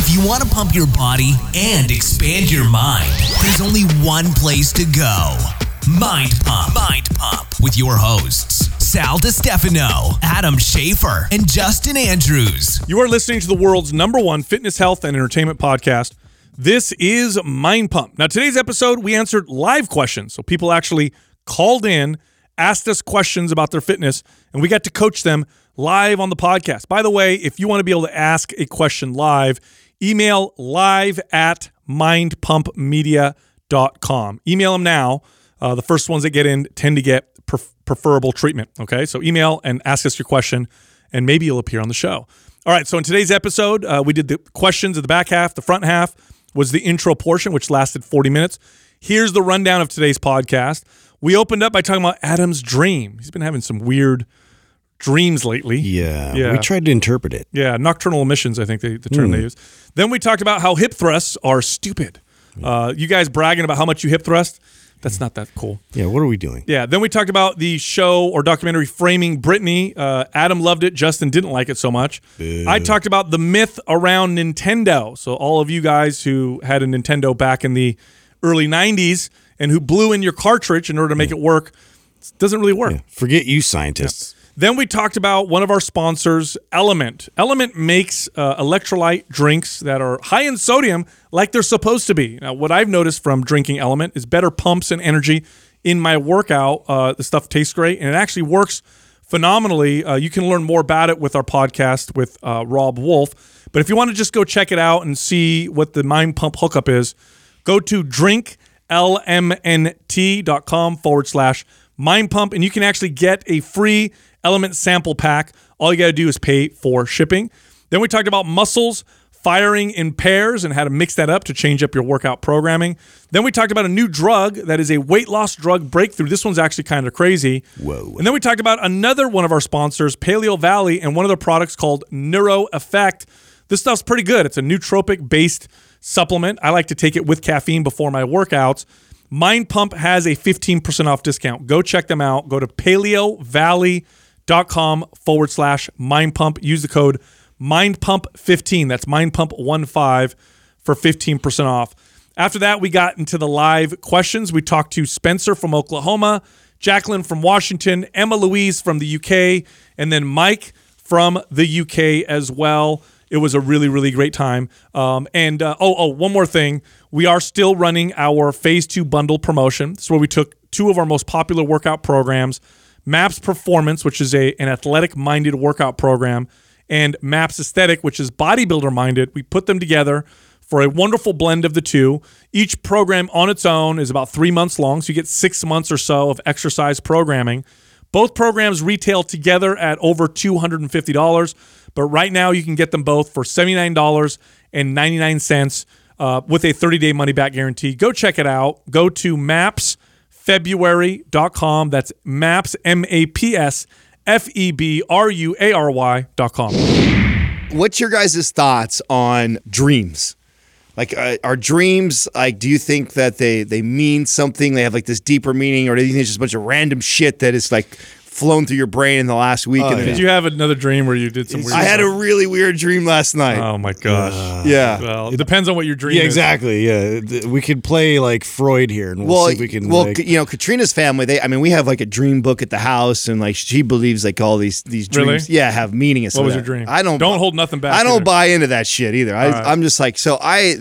If you want to pump your body and expand your mind, there's only one place to go Mind Pump. Mind Pump with your hosts, Sal DiStefano, Adam Schafer, and Justin Andrews. You are listening to the world's number one fitness, health, and entertainment podcast. This is Mind Pump. Now, today's episode, we answered live questions. So people actually called in, asked us questions about their fitness, and we got to coach them live on the podcast. By the way, if you want to be able to ask a question live, email live at mindpumpmedia.com. Email them now. Uh, the first ones that get in tend to get pref- preferable treatment. Okay, so email and ask us your question, and maybe you'll appear on the show. All right, so in today's episode, uh, we did the questions of the back half. The front half was the intro portion, which lasted 40 minutes. Here's the rundown of today's podcast. We opened up by talking about Adam's dream. He's been having some weird dreams lately. Yeah, Yeah. we tried to interpret it. Yeah, nocturnal emissions, I think they, the term they use. Then we talked about how hip thrusts are stupid. Uh, you guys bragging about how much you hip thrust. That's not that cool. Yeah, what are we doing? Yeah. Then we talked about the show or documentary Framing Britney. Uh, Adam loved it. Justin didn't like it so much. I talked about the myth around Nintendo. So all of you guys who had a Nintendo back in the early '90s and who blew in your cartridge in order to make it work, it doesn't really work. Forget you scientists. Then we talked about one of our sponsors, Element. Element makes uh, electrolyte drinks that are high in sodium, like they're supposed to be. Now, what I've noticed from drinking Element is better pumps and energy in my workout. Uh, the stuff tastes great, and it actually works phenomenally. Uh, you can learn more about it with our podcast with uh, Robb Wolf. But if you want to just go check it out and see what the Mind Pump hookup is, go to drinklmnt.com forward slash mind pump and you can actually get a free element sample pack all you got to do is pay for shipping. Then we talked about muscles firing in pairs and how to mix that up to change up your workout programming. Then we talked about a new drug that is a weight loss drug breakthrough. This one's actually kind of crazy. Whoa. and then we talked about another one of our sponsors Paleovalley and one of their products called neuro effect. This stuff's pretty good. It's a nootropic based supplement. I like to take it with caffeine before my workouts. Mind Pump has a 15% off discount. Go check them out. Go to paleovalley.com forward slash mind pump. Use the code mindpump15. That's mind mindpump15 for 15% off. After that, we got into the live questions. We talked to Spencer from Oklahoma, Jacqueline from Washington, Emma Louise from the UK, and then Mike from the UK as well. It was a really, really great time. Um, and uh, oh, oh, one more thing. We are still running our phase two bundle promotion. This is where we took two of our most popular workout programs, MAPS Performance, which is a an athletic minded workout program, and MAPS Aesthetic, which is bodybuilder minded. We put them together for a wonderful blend of the two. Each program on its own is about three months long, so you get six months or so of exercise programming. Both programs retail together at over $250, but right now you can get them both for $79.99 uh, with a 30 day money back guarantee. Go check it out. Go to mapsfebruary.com. That's maps, M A P S F E B R U A R Y.com. What's your guys' thoughts on dreams? Like, uh, are dreams like? Do you think that they they mean something? They have like this deeper meaning, or do you think it's just a bunch of random shit that is like flown through your brain in the last week? Oh, and Did you have another dream where you did some weird I had a really weird dream last night. Oh my gosh. yeah. well, it depends on what your dream Yeah, is. exactly. Yeah, we could play like Freud here, and we'll, Well, see if we can. well, like, you know, Katrina's family. They, I mean, we have like a dream book at the house, and like she believes like all these these Really? dreams, yeah, have meaning. And What was stuff. your dream? I don't. Don't hold nothing back I don't either. buy into that shit either. I, right. I'm just like, so I,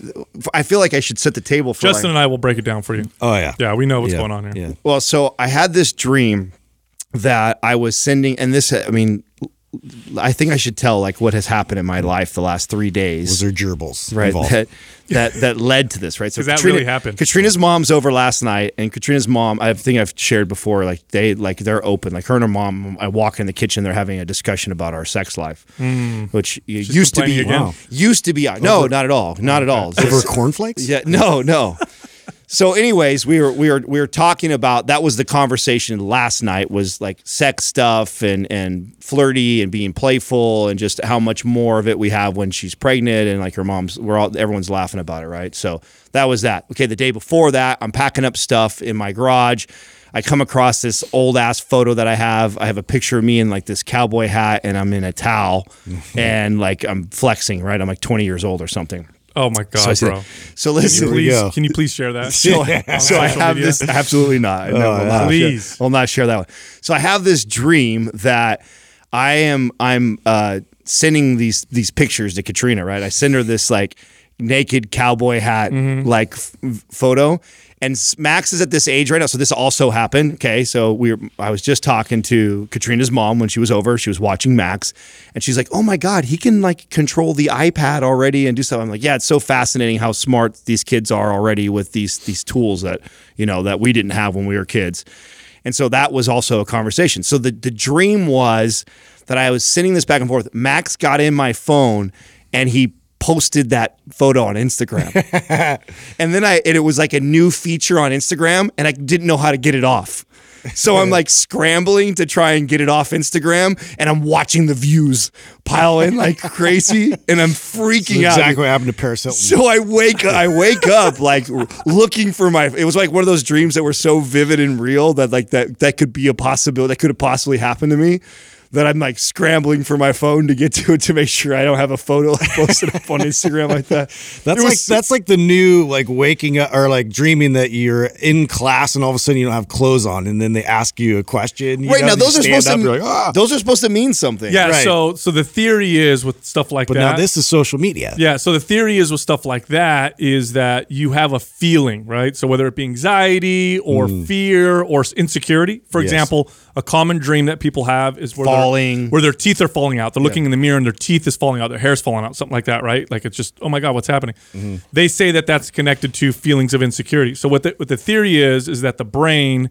I feel like I should set the table for Justin like, and I will break it down for you. oh yeah, Yeah, we know what's yeah, going on here. Yeah, Well, so I had this dream that I was sending, and this, I mean, I think I should tell like what has happened in my life the last three days. was there gerbils right involved? that that that led to this right so 'Cause that really happened. katrina's mom's over last night and katrina's mom i think i've shared before like they like they're open like her and her mom i walk in the kitchen they're having a discussion about our sex life hmm. which used to be complaining again. used to be uh, no not at all not at all Over cornflakes? yeah, no, no. So, anyways, we were we were we were talking about that was the conversation last night was like sex stuff and and flirty and being playful and just how much more of it we have when she's pregnant and like her mom's we're all everyone's laughing about it, right? So that was that. Okay, the day before that, I'm packing up stuff in my garage. I come across this old ass photo that I have. I have a picture of me in like this cowboy hat and I'm in a towel and like I'm flexing, right? I'm like 20 years old or something. Oh my god, So said, bro. so Can listen, you, please, go. can you please share that? so, I- so I have media? this absolutely not. No, Oh, not Please. share, will not share that one. So I have this dream that I am I'm uh, sending these these pictures to Katrina. Right, I send her this like naked cowboy hat Mm-hmm. like f- photo. And Max is at this age right now, so this also happened. Okay, so we were, I was just talking to Katrina's mom when she was over. She was watching Max, and she's like, "Oh my god, he can like control the iPad already and do stuff." I'm like, "Yeah, it's so fascinating how smart these kids are already with these these tools that you know that we didn't have when we were kids." And so that was also a conversation. So the the dream was that I was sending this back and forth. Max got in my phone and he posted that photo on Instagram. and then I and it was like a new feature on Instagram and I didn't know how to get it off. So I'm like scrambling to try and get it off Instagram and I'm watching the views pile in like crazy and I'm freaking out. exactly what happened to Paris Hilton. So I wake I wake up like looking for my it was like one of those dreams that were so vivid and real that like that that could be a possibility that could have possibly happened to me that I'm like scrambling for my phone to get to it to make sure I don't have a photo like posted up on Instagram like that. That's It like that's like the new like waking up or like dreaming that you're in class and all of a sudden you don't have clothes on and then they ask you a question. You right know, now you those are supposed to up, you're like, ah. those are supposed to mean something. Yeah. Right. So so the theory is with stuff like But that. But now this is social media. Yeah, so the theory is with stuff like that is that you have a feeling, right? So whether it be anxiety or fear or insecurity, for Yes. example, a common dream that people have is where they're- Falling. where their teeth are falling out. They're looking in the mirror and their teeth is falling out, their hair's falling out, something like that, right? Like it's just, oh my god, what's happening? Mm-hmm. They say that that's connected to feelings of insecurity. So what the what the theory is is that the brain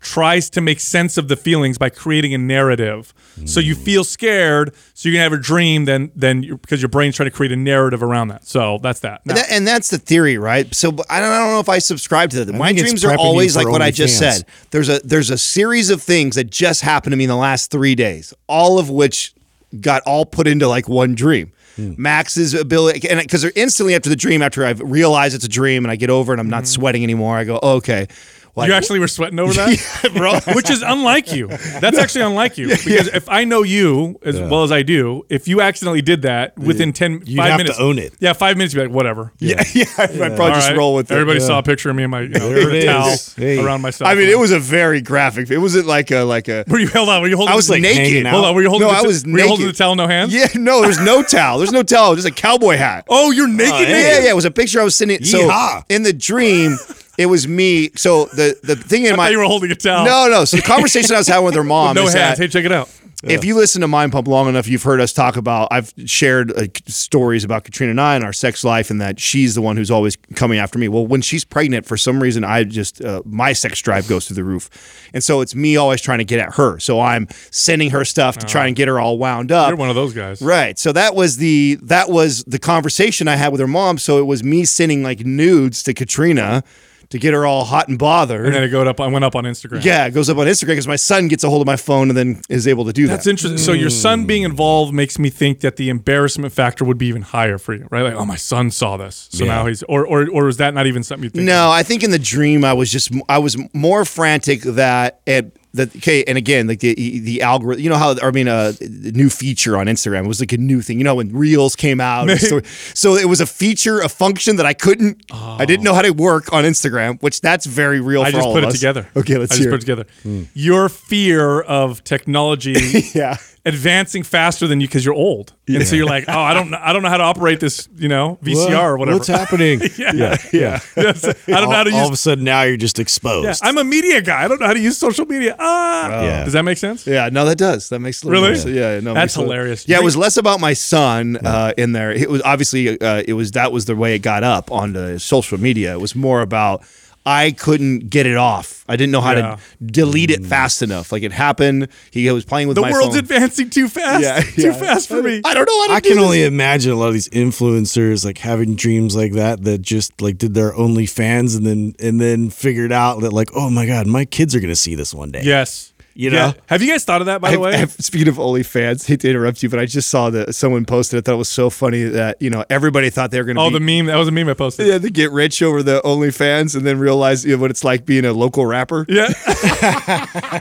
tries to make sense of the feelings by creating a narrative. So you feel scared, so you're gonna have a dream, then then you because your brain's trying to create a narrative around that. So that's that. Now- And, that- and that's the theory, right? So I don't, I don't know if I subscribe to that. My dreams are always like what I just OnlyFans. said. There's a there's a series of things that just happened to me in the last three days, all of which got all put into like one dream. Hmm. Max's ability, and because they're instantly after the dream, after I've realized it's a dream and I get over it, and I'm not sweating anymore. I go, oh, okay. Well, you actually were sweating over that, bro. Which is unlike you. That's actually unlike you. Because if I know you as well as I do, if you accidentally did that within ten, You'd five have to minutes, own it. Yeah, five minutes, you'd be like, whatever. yeah, yeah, I'd probably All just right. roll with it. Everybody saw a picture of me in my you know, There it towel. Hey. around myself. I mean, it was a very graphic. It wasn't like a like a. Were you held on? Were you holding? I was like hanging naked. out. Hold on. Were you holding? No, the I t- was Were you holding the naked. towel, no hands? Yeah, no, there's no towel. There's no towel. There's a cowboy hat. Oh, you're naked. Oh, hey. Yeah, yeah, it was a picture I was sitting. So in the dream, it was me. So the the thing in I my you were holding a towel. no, no. So the conversation I was having with her mom no is hands. that Hey, check it out. if you listen to Mind Pump long enough, you've heard us talk about. I've shared uh, stories about Katrina and I and our sex life, and that she's the one who's always coming after me. Well, when she's pregnant, for some reason, I just uh, my sex drive goes through the roof, and so it's me always trying to get at her. So I'm sending her stuff to try and get her all wound up. You're one of those guys. Right. So that was the that was the conversation I had with her mom. So it was me sending like nudes to Katrina to get her all hot and bothered. And then it go up. I went up on Instagram. yeah, it goes up on Instagram because my son gets a hold of my phone and then is able to do That's that. That's interesting. So your son being involved makes me think that the embarrassment factor would be even higher for you, right? Like, oh, my son saw this, so Yeah. now he's, or, or, or is that not even something you think? No, I think in the dream I was just I was more frantic that it that okay, and again like the the algorithm. You know how I mean uh, the new feature on Instagram was like a new thing. You know when Reels came out, so, so it was a feature, a function that I couldn't, I didn't know how to work on Instagram, which that's very real. I just put it us. together. Okay, let's I hear. just put it. it together. Your fear of technology Yeah. Advancing faster than you because you're old, and so you're like, oh, I don't, know, I don't know how to operate this, you know, VCR or whatever. What's happening? yeah, yeah. yeah. Yes. I don't know how to all, all of a sudden now you're just exposed. Yeah, I'm a media guy. I don't know how to use social media. Ah, Yeah. does that make sense? Yeah, no, that does. That makes a little Really? sense. Yeah, no, That's makes little- hilarious. Yeah, it was less about my son uh, in there. It was obviously uh, it was that was the way it got up onto social media. It was more about I couldn't get it off. I didn't know how Yeah. to delete it mm. fast enough. Like it happened. He was playing with The my world's phone. advancing too fast. Yeah, too yeah. fast for me. I don't know how to I do can this. only imagine a lot of these influencers like having dreams like that that just like did their OnlyFans and then and then figured out that like oh my god my kids are gonna see this one day. Yes. You know, Yeah. Have you guys thought of that, by the way? I- speaking of OnlyFans, hate to interrupt you, but I just saw that someone posted. I thought it was so funny that you know everybody thought they were going to oh, be, the meme. That was a meme I posted. yeah, to get rich over the OnlyFans, and then realize you know, what it's like being a local rapper. Yeah.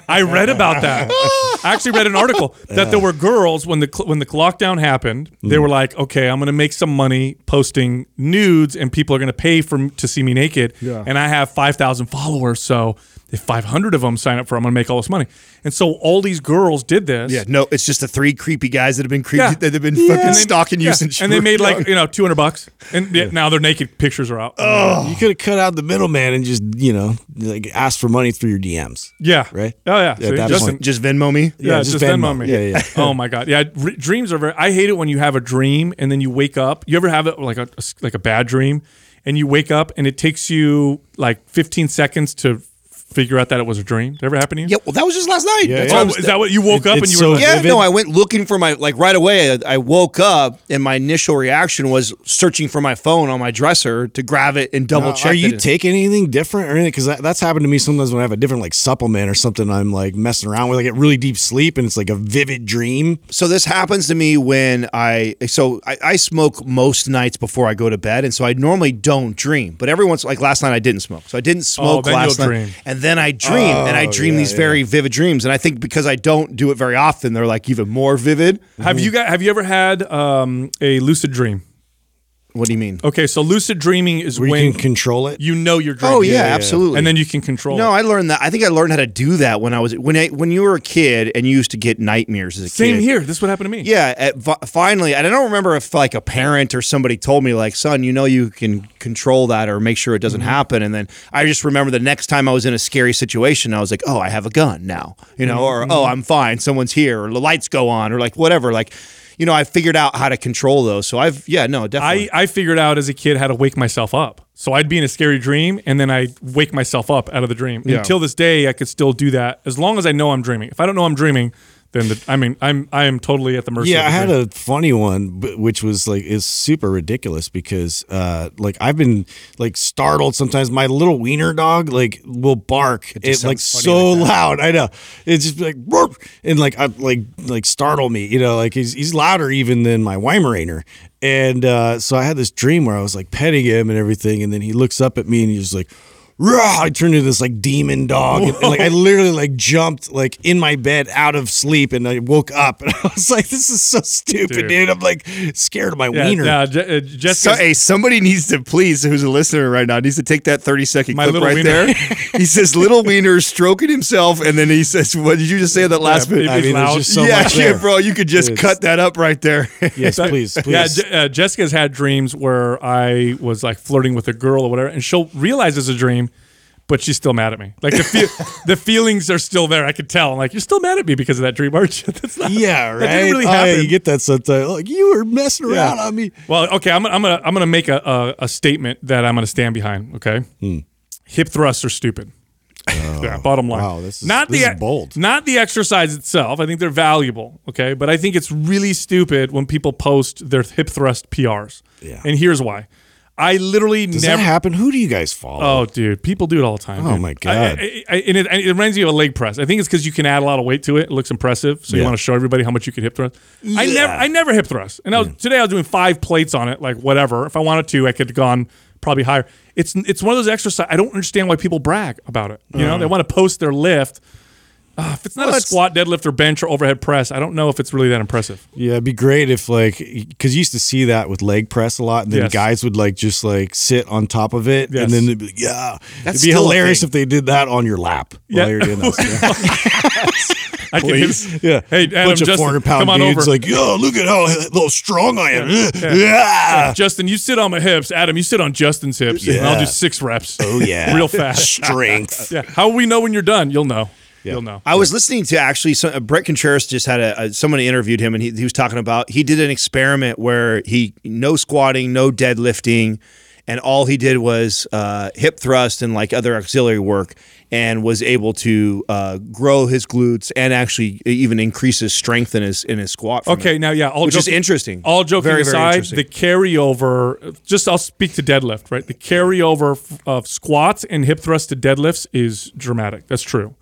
I read about that. I actually read an article that there were girls when the when the lockdown happened, they mm. were like, "Okay, I'm going to make some money posting nudes and people are going to pay for to see me naked." Yeah. And I have 5,000 followers, so if 500 of them sign up for, it, I'm going to make all this money. And so all these girls did this. Yeah, no, it's just the three creepy guys that have been creepy Yeah. that have been And fucking they- stalking you yeah. since and they were made like you know 200 bucks, and yeah, now their naked pictures are out. Oh. you could have cut out the middleman and just you know like ask for money through your DMs. yeah, Right? Oh yeah, Yeah, See, that Justin, point. just Venmo me. Yeah, Yeah, just, just Venmo, Venmo. me. Yeah, yeah. oh my god, yeah. Re- dreams are very. I hate it when you have a dream and then you wake up. You ever have it like a like a bad dream, and you wake up and it takes you like 15 seconds to figure out that it was a dream. Did it ever happen to you? Yeah, well, that was just last night. Yeah, yeah. what Oh, is that what you woke It- up and you so were like, yeah, vivid. no, I went looking for my like right away. I, I woke up and my initial reaction was searching for my phone on my dresser to grab it and double Now, check. Are you it. taking anything different or anything? Because that, that's happened to me sometimes when I have a different like supplement or something. I'm like messing around with. I get really deep sleep and it's like a vivid dream. so this happens to me when I so I, I smoke most nights before I go to bed, and so I normally don't dream. But every once like last night I didn't smoke, so I didn't oh, smoke then last night, dream. and then I dream, and I Oh, dream yeah, these yeah. very vivid dreams, and I think because I don't do it very often, they're like even more vivid. have you got? Have you ever had um, a lucid dream? What do you mean? Okay, so lucid dreaming is Where when you can control it. you know you're dreaming. Oh yeah, yeah, yeah. absolutely. and then you can control. No, it. I learned that. I think I learned how to do that when I was when I when you were a kid and you used to get nightmares as a same kid. here. This is what happened to me. Yeah, at, vi- finally, and I don't remember if like a parent or somebody told me like, "Son, you know you can control that or make sure it doesn't mm-hmm. happen." And then I just remember the next time I was in a scary situation, I was like, "Oh, I have a gun now," you know, mm-hmm. or "Oh, mm-hmm. I'm fine, someone's here," or the lights go on, or like whatever. Like, you know, I figured out how to control those. So I've yeah, no, definitely. I, I figured out as a kid how to wake myself up. So I'd be in a scary dream and then I'd wake myself up out of the dream. Yeah. Until this day, I could still do that as long as I know I'm dreaming. If I don't know I'm dreaming, then the, I mean I'm I am totally at the mercy. Yeah, of I had a funny one, which was like is super ridiculous because, uh, like I've been like startled sometimes. My little wiener dog like will bark it, like so like loud. I know it's just like and like I like like startle me. You know, like he's he's louder even than my Weimaraner. And uh, so I had this dream where I was like petting him and everything, and then he looks up at me and he's like. Rah! I turned into this like demon dog, and, and, like I literally like jumped like in my bed out of sleep, and I woke up, and I was like, "This is so stupid, Dude. dude." I'm like scared of my yeah, wiener. yeah, Je- uh, so, hey, somebody needs to please, who's a listener right now, needs to take that 30 second My clip right wiener. there. he says, little wiener stroking himself. And then he says, what did you just say that last Yeah, bit? I he's mean, there's just so yeah, much yeah, there. bro, you could just It's- cut that up right there. Yes, please, please. Yeah, Je- uh, Jessica's had dreams where I was like flirting with a girl or whatever, and she'll realize it's a dream, but she's still mad at me. Like the fe- the feelings are still there. I could tell. I'm like, you're still mad at me because of that dream, aren't? That's not. yeah, right. That didn't really Oh, yeah, happen. you get that sometimes. Like you were messing around on me. Well, okay, I'm, I'm gonna I'm gonna make a, a, a statement that I'm gonna stand behind. Okay, hmm. hip thrusts are stupid. Oh, yeah, bottom line. Oh, wow, this is- not this the is bold. Not the exercise itself. I think they're valuable. Okay, but I think it's really stupid when people post their hip thrust PRs. Yeah. and here's why. I literally Does never. that happen? Who do you guys follow? Oh, dude, people do it all the time. Oh, dude. my God. I, I, I, and it, it reminds me of a leg press. I think it's because you can add a lot of weight to it. It looks impressive, so you want to show everybody how much you can hip thrust. I never, I never hip thrust. And I was, today I was doing five plates on it, like whatever. If I wanted to, I could have gone probably higher. It's it's one of those exercises. I don't understand why people brag about it. You know, uh-huh. they want to post their lift. Ah, if it's not Well, a squat, deadlift, or bench or overhead press, I don't know if it's really that impressive. Yeah, it'd be great if like because you used to see that with leg press a lot, and then Yes. guys would like just like sit on top of it, Yes. and then they'd be like, yeah, That's it'd be hilarious if they did that on your lap Yeah. while you're doing that. I can Please, yeah. Hey, Adam, bunch of Justin, 400 pound come on dudes over. like, yo, look at how little strong I am. Yeah, Justin, you sit on my hips. Adam, you sit on Justin's hips. And I'll do six reps. Oh yeah, real fast. strength. Yeah. How will we know when you're done? You'll know. You'll know. I was listening to actually some, uh, Bret Contreras just had a, a somebody interviewed him and he, he was talking about he did an experiment where he no squatting, no deadlifting, and all he did was uh, hip thrust and like other auxiliary work, and was able to uh, grow his glutes and actually even increase his strength in his in his squat. Okay, it. now yeah, all Which is interesting. All joking Very, very aside, interesting. the carryover. Just I'll speak to deadlift. Right, the carryover of squats and hip thrust to deadlifts is dramatic. That's true.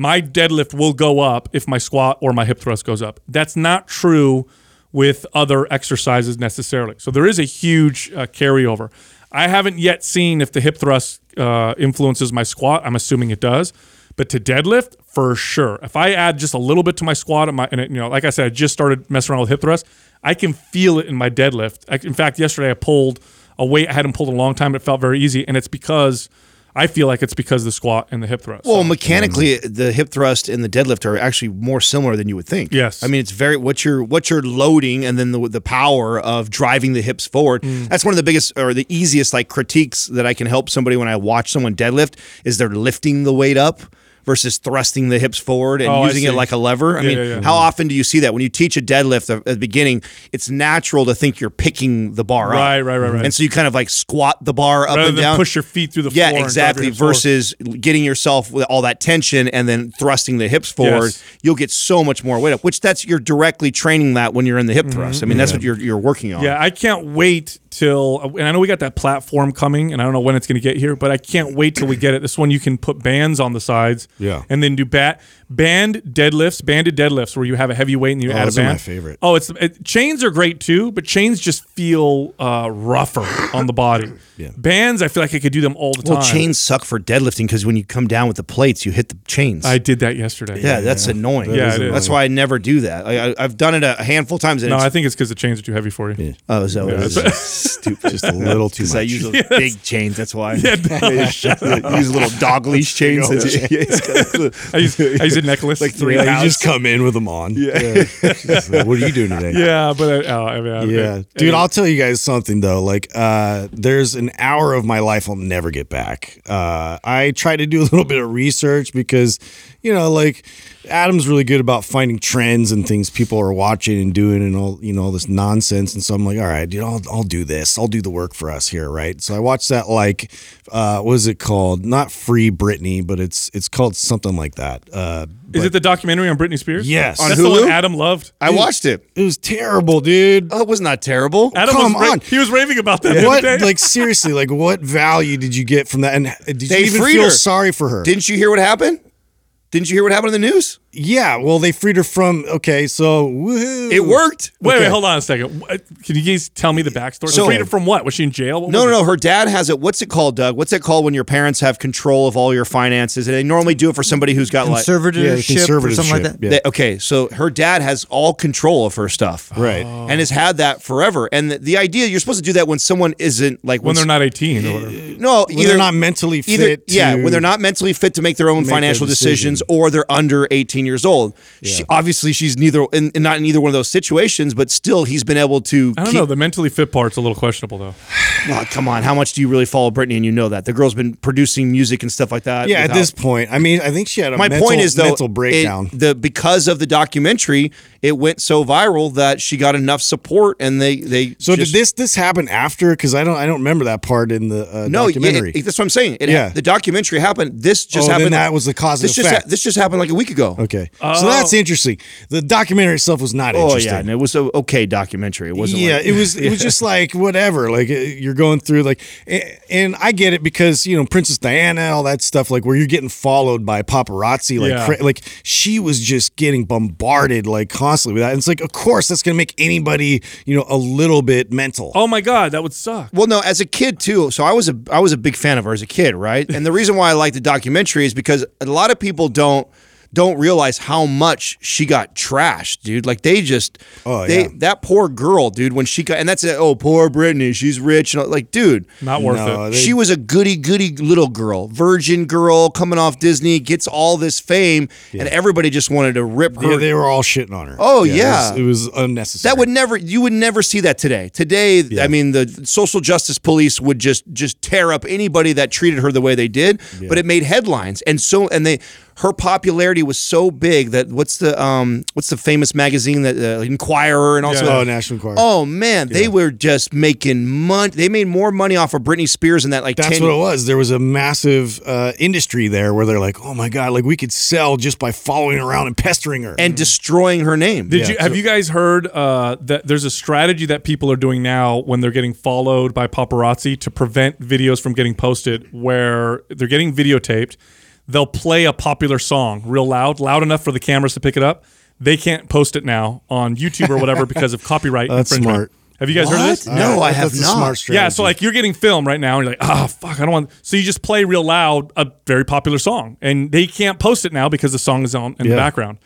My deadlift will go up if my squat or my hip thrust goes up. That's not true with other exercises necessarily. So there is a huge uh, carryover. I haven't yet seen if the hip thrust uh, influences my squat. I'm assuming it does, but to deadlift for sure. If I add just a little bit to my squat, and, my, and it, you know, like I said, I just started messing around with hip thrust. I can feel it in my deadlift. I, in fact, yesterday I pulled a weight I hadn't pulled in a long time. It felt very easy, and it's because I feel like it's because of the squat and the hip thrust. Well, mechanically, the hip thrust and the deadlift are actually more similar than you would think. Yes. I mean it's very what you're what you're loading, and then the the power of driving the hips forward. Mm. That's one of the biggest or the easiest like critiques that I can help somebody when I watch someone deadlift is they're lifting the weight up. Versus thrusting the hips forward and Oh, using it like a lever. I Yeah, mean, yeah, yeah. how often do you see that when you teach a deadlift at the beginning? It's natural to think you're picking the bar up, Right, right, right, right. And so you kind of like squat the bar up rather and than down, push your feet through the yeah, and exactly. hips forward. Versus getting yourself with all that tension and then thrusting the hips forward, Yes. you'll get so much more weight up. Which that's you're directly training that when you're in the hip thrust. I mean, that's what you're you're working on. Mm-hmm. Yeah, I can't wait till, and I know we got that platform coming, and I don't know when it's going to get here, but I can't wait till we get it. This one you can put bands on the sides, Yeah. and then do bat band deadlifts, banded deadlifts, where you have a heavy weight and you Oh, add a those are band. my favorite. Oh, it's it, chains are great too, but chains just feel uh, rougher on the body. Yeah. Bands, I feel like I could do them all the Well, time. Well, chains suck for deadlifting because when you come down with the plates, you hit the chains. I did that yesterday. yeah, that's annoying. That Yeah, is it is. that's why I never do that. I, I, I've done it a handful of times. And No, I think it's because the chains are too heavy for you. oh, is that what it is? that's- Stupid. Just a little too much. I use those big chains. That's why. I use little dog leash chains. Big It's- yeah, it's got- I use, I use a necklace. Like three yeah, you just come in with them on. Yeah. Like, what are you doing today? Yeah, but I, oh, I mean, I- Yeah, dude, I'll tell you guys something though. Like, uh, there's an hour of my life I'll never get back. Uh, I try to do a little bit of research because, you know, like Adam's really good about finding trends and things people are watching and doing and all, you know, all this nonsense. And so I'm like, all right, dude, I'll, I'll do this. I'll do the work for us here, right? So I watched that like, uh, what is it called? Not Free Britney, but it's it's called something like that. Uh, Is it the documentary on Britney Spears? Yes. That's On the one Hulu? Adam loved. I watched it. it was terrible, dude. Oh, it was not terrible. Adam Come was ra- on. he was raving about that. the what like seriously like what value did you get from that and did They you even feel her. sorry for her Didn't you hear what happened? Didn't you hear what happened in the news? Yeah well they freed her from okay so woohoo. It worked. Wait, Okay. wait, hold on a second. Can you guys tell me the backstory? So- freedom from what? Was she in jail? What No, no, it? no. Her dad has it. What's it called, Doug? What's it called when your parents have control of all your finances? And they normally do it for somebody who's got like. conservatorship or something like that. yeah. They- okay, so her dad has all control of her stuff, Right. Oh. And has had that forever. And the, the idea you're supposed to do that when someone isn't like When they're not 18 or no when either they're not mentally either fit yeah when they're not mentally fit to make their own make financial decision. decisions or they're under 18 years old. She, obviously, she's neither in, not in either one of those situations, but still, he's been able to. I don't keep, know. The mentally fit part's a little questionable, though. Oh, come on, how much do you really follow Britney and you know that the girl's been producing music and stuff like that? yeah at this point i mean i think she had a my mental, point is though mental it- breakdown the because of the documentary, it went so viral that she got enough support, and they they so just- did this this happen after because i don't i don't remember that part in the uh, No, yeah, documentary it- that's what I'm saying. It, Yeah. the documentary happened. This just Oh, then happened. that was the cause and this just effect. this just happened like a week ago. okay so that's interesting the documentary itself was not Oh interesting yeah, and it was a okay documentary. It wasn't. yeah like, it was it was just like whatever like uh, you're going through like and i get it because you know princess diana all that stuff like where you're getting followed by paparazzi like Yeah. cra- like she was just getting bombarded like constantly with that and it's like of course that's gonna make anybody you know a little bit mental Oh my God, that would suck. Well, no, as a kid too. So I was a I was a big fan of her as a kid, right? And the reason why I like the documentary is because a lot of people don't don't realize how much she got trashed, dude. Like they just Oh, they yeah. that poor girl, dude, when she got and that's it, oh poor Britney, she's rich and like, dude, Not worth No, it. they- she was a goody goody little girl, virgin girl coming off Disney, gets all this fame, and everybody just wanted to rip her yeah, they were all shitting on her Oh, it was- yeah. it was, unnecessary That would never you would never see that today. Today, I mean, the social justice police would just just tear up anybody that treated her the way they did. But it made headlines, and so and they her popularity was so big that what's the um what's the famous magazine that uh, Inquirer and also oh national Enquirer. oh man they were just making money. They made more money off of Britney Spears in that like That's 10 what it was. There was a massive uh, industry there where they're like, "Oh my god, like we could sell just by following around and pestering her." and destroying her name. Did Yeah, you have so- you guys heard uh, that there's a strategy that people are doing now when they're getting followed by paparazzi to prevent videos from getting posted where they're getting videotaped. They'll play a popular song real loud, loud enough for the cameras to pick it up. They can't post it now on YouTube or whatever because of copyright That's infringement. smart. Have you guys heard of this? What? No, I have That's a not. smart. Yeah, so like you're getting film right now, and you're like, oh fuck, I don't want. So you just play real loud a very popular song, and they can't post it now because the song is on in the background.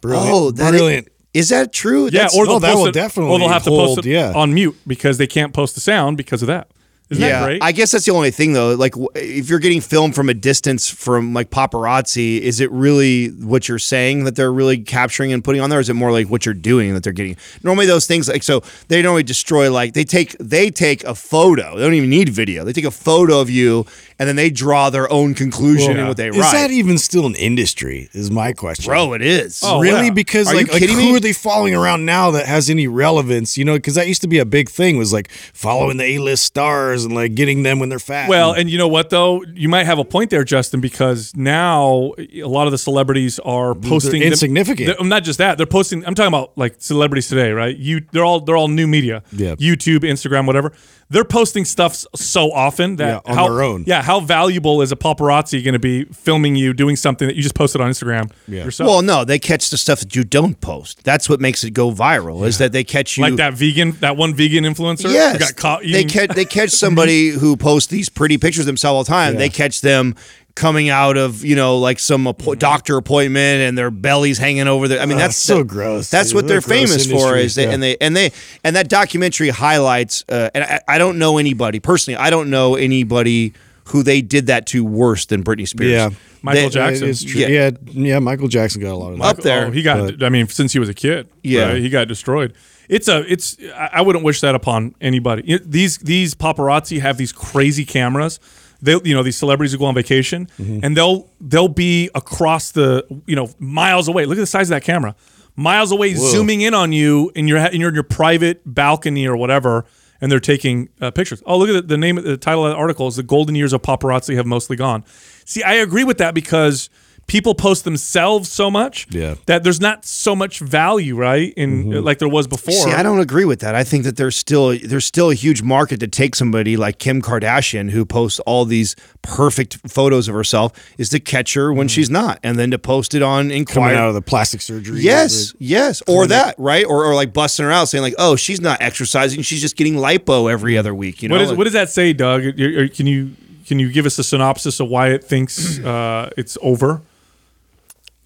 brilliant. Oh, that brilliant. Is that true? Yeah, That's- or oh, they'll oh, that will it, definitely or they'll have to post it yeah. on mute because they can't post the sound because of that. Isn't that great? I guess that's the only thing though. Like, if you're getting filmed from a distance from like paparazzi, is it really what you're saying that they're really capturing and putting on there? Or is it more like what you're doing that they're getting? Normally, those things like so they normally destroy like they take they take a photo. They don't even need video. They take a photo of you and then they draw their own conclusion in what they Is write. Is that even still an industry? Is my question. Bro, it is. Oh, really? yeah. Because Are you like, like who me? are they following around now that has any relevance? You know, because that used to be a big thing. Was like following the A-list stars and like getting them when they're fat. Well, and, you know what though, you might have a point there, Justin, because now a lot of the celebrities are posting them- insignificant. they're- not just that, they're posting. I'm talking about like celebrities today, right? You, they're all they're all new media. Yeah. YouTube, Instagram, whatever. They're posting stuff so often that Yeah, on how, their own. Yeah, how valuable is a paparazzi going to be filming you doing something that you just posted on Instagram Yeah. yourself? Well, no, they catch the stuff that you don't post. That's what makes it go viral. Is that they catch you like that vegan, that one vegan influencer who Yes, got caught they catch they catch somebody who posts these pretty pictures of themselves all the time. They catch them coming out of you know like some appo- doctor appointment and their bellies hanging over there. I mean Oh, that's so the- gross, That's dude. what they're What a gross famous for. industry, Is they, yeah. and they and they and that documentary highlights. Uh, and I, I don't know anybody personally. I don't know anybody who they did that to worse than Britney Spears. Yeah. Michael They- Jackson. It is true. Yeah. Yeah. yeah, Michael Jackson got a lot of that. Up there. Oh, he got. I mean, since he was a kid, Yeah. right? he got destroyed. It's a. It's. I I wouldn't wish that upon anybody. These these paparazzi have these crazy cameras. They, you know, these celebrities who go on vacation, Mm-hmm. and they'll they'll be across the, you know, miles away. Look at the size of that camera, miles away, zooming in on you in your in your, in your private balcony or whatever, and they're taking uh, pictures. Oh, look at the, the name, the title of the article is "The Golden Years of Paparazzi Have Mostly Gone." See, I agree with that because people post themselves so much Yeah. that there's not so much value, right? In like there was before. See, I don't agree with that. I think that there's still there's still a huge market to take somebody like Kim Kardashian who posts all these perfect photos of herself is to catch her when she's not, and then to post it on Coming out of the plastic surgery. Yes, yes, or that right, or, or like busting her out saying like, oh, she's not exercising, she's just getting lipo every other week. You know, What, is, Like- what does that say, Doug? You're- Can you can you give us a synopsis of why it thinks uh, it's over?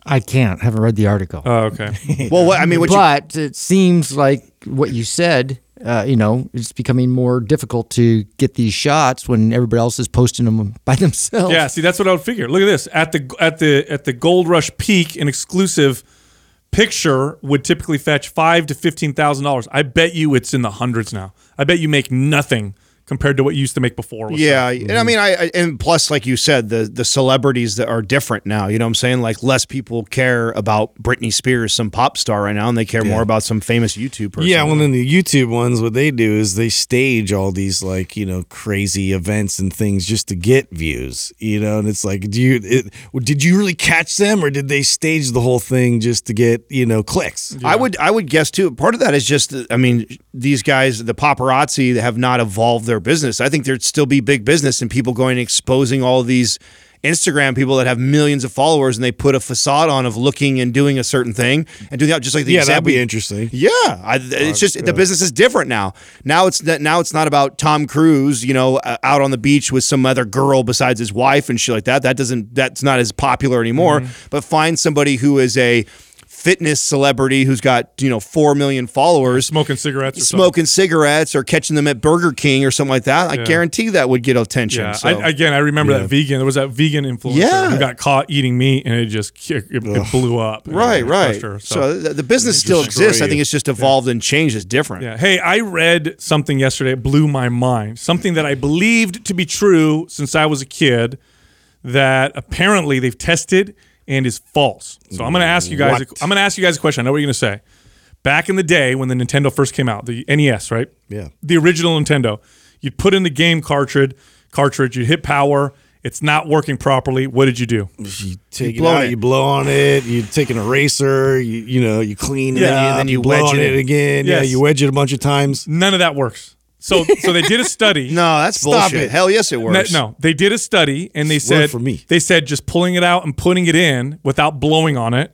I can't. Haven't read the article. Oh, okay. well, what, I mean, what you, but it seems like what you said. Uh, you know, it's becoming more difficult to get these shots when everybody else is posting them by themselves. yeah, see, that's what I would figure. Look at this at the at the at the Gold Rush peak, an exclusive picture would typically fetch five to fifteen thousand dollars. I bet you it's in the hundreds now. I bet you make nothing compared to what you used to make before. with Yeah, stuff. and I mm-hmm. mean, I, I and plus, like you said, the the celebrities that are different now. You know what I'm saying? Like less people care about Britney Spears, some pop star right now, and they care more about some famous YouTube person. Yeah, well, then the YouTube ones, what they do is they stage all these like you know crazy events and things just to get views, you know. And it's like, do you it, did you really catch them, or did they stage the whole thing just to get you know clicks? I would I would guess too. Part of that is just I mean these guys the paparazzi have not evolved their business. I think there'd still be big business and people going and exposing all these Instagram people that have millions of followers and they put a facade on of looking and doing a certain thing and doing that just like the Yeah, that'd be interesting. Yeah, I, it's oh, just the business is different now. Now it's that now it's not about Tom Cruise, you know, out on the beach with some other girl besides his wife and shit like that. That doesn't that's not as popular anymore. Mm-hmm. But find somebody who is a fitness celebrity who's got you know four million followers. smoking cigarettes, or something. Smoking cigarettes or catching them at Burger King or something like that, I guarantee that would get attention. Yeah, so. I, again, I remember that vegan. There was that vegan influencer Yeah. who got caught eating meat, and it just it, it blew up. right, right. her, so the, the business still exists. I think it's just evolved and changed. It's different. Yeah. Hey, I read something yesterday. It blew my mind. Something that I believed to be true since I was a kid. That apparently they've tested and is false. So I'm going to ask you guys. What? I'm going to ask you guys a question. I know what you're going to say. Back in the day when the Nintendo first came out, the NES, right? Yeah. The original Nintendo. You'd put in the game cartridge. Cartridge. You hit power. It's not working properly. What did you do? You take it blow out, it. you blow on it. You take an eraser, you you know, you clean it, Yeah, up, then you blow wedge it. it again. Yeah, you wedge it a bunch of times. None of that works. So so they did a study. No, that's Stop bullshit. it. Hell yes, it No, works. no, they did a study and they said for me. they said just pulling it out and putting it in without blowing on it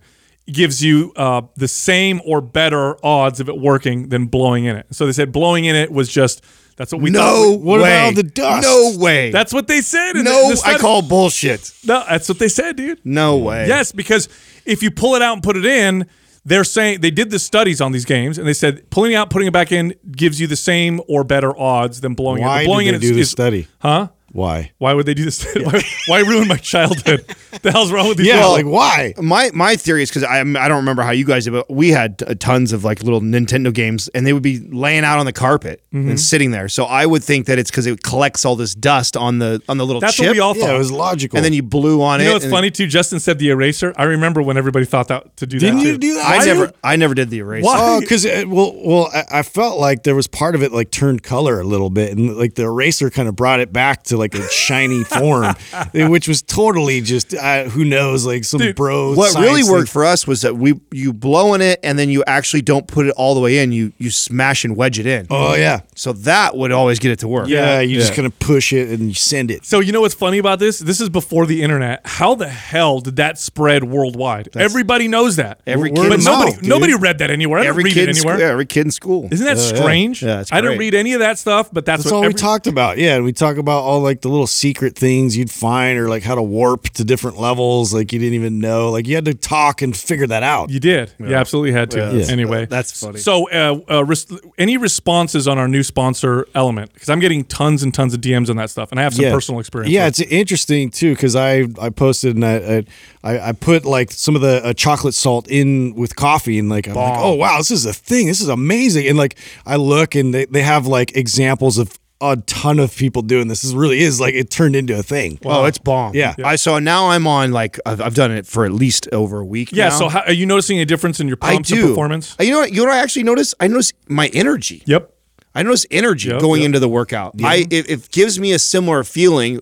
gives you uh, the same or better odds of it working than blowing in it. So they said blowing in it was just that's what we no thought. What way. about the dust? No way. That's what they said. in the- no. the I call bullshit. no. That's what they said, dude. No way. Yes, because if you pull it out and put it in, they're saying they did the studies on these games and they said pulling it out, putting it back in gives you the same or better odds than blowing Why it. The blowing did they is- do is- study? Huh? Why? Why would they do this? why, why ruin my childhood? the hell's wrong with these Yeah, people? like why? my my theory is because I I don't remember how you guys did, but we had t- tons of like little Nintendo games, and they would be laying out on the carpet Mm-hmm. and sitting there. So I would think that it's because it collects all this dust on the on the little That's chip, what we all thought. Yeah, it was logical. and then you blew on you it. You know what's and- funny too? Justin said the eraser. I remember when everybody thought that to do Didn't that. you too. do that? I Why never you- I never did the eraser. Why? Oh, because well, well, I, I felt like there was part of it like turned color a little bit, and like the eraser kind of brought it back to like a shiny form, which was totally just uh, who knows, like some Dude, bro. What really worked thing. for us was that we you blow in it and then you actually don't put it all the way in. You you smash and wedge it in. Oh yeah, So that would always get it to work. yeah. You just Yeah. kind of push it and you send it. So you know what's funny about this? This is before the internet. How the hell did that spread worldwide? Everybody knows that. Every kid, but of nobody mouth, dude. nobody read that anywhere. I didn't every read kid, it in school, anywhere. yeah, every kid in school. Isn't that yeah. strange? Yeah, it's I didn't read any of that stuff, but that's, That's what all every- we talked about. Yeah, and we talk about all like the little secret things you'd find, or like how to warp to different levels, like you didn't even know. Like you had to talk and figure that out. You did. You absolutely had to. that's- Anyway, that's funny. So, uh, uh, res- any responses on our new sponsor, Element? Because I'm getting tons and tons of DMs on that stuff, and I have some personal experience. Yeah, with it's interesting too because I I posted and I, I I put like some of the uh, chocolate salt in with coffee and like I'm like oh wow this is a thing this is amazing and like I look and they, they have like examples of a ton of people doing this. This really is like it turned into a thing. Oh, it's bomb. Yeah. I saw now I'm on like I've, I've done it for at least over a week. Yeah. now. So, how, are you noticing a difference in your I pumps do and performance? Uh, you know what? You know what I actually notice? I notice my energy. Yep. I notice energy Yep, going yep. into the workout. I it, it gives me a similar feeling,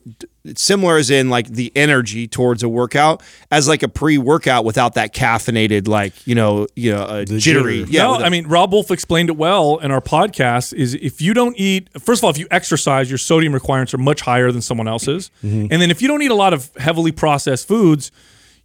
similar as in like the energy towards a workout as like a pre-workout without that caffeinated like you know you know uh, jittery. jitter. Yeah, no, a- I mean Robb Wolf explained it well in our podcast. Is if you don't eat, first of all, if you exercise, your sodium requirements are much higher than someone else's, Mm-hmm. and then if you don't eat a lot of heavily processed foods,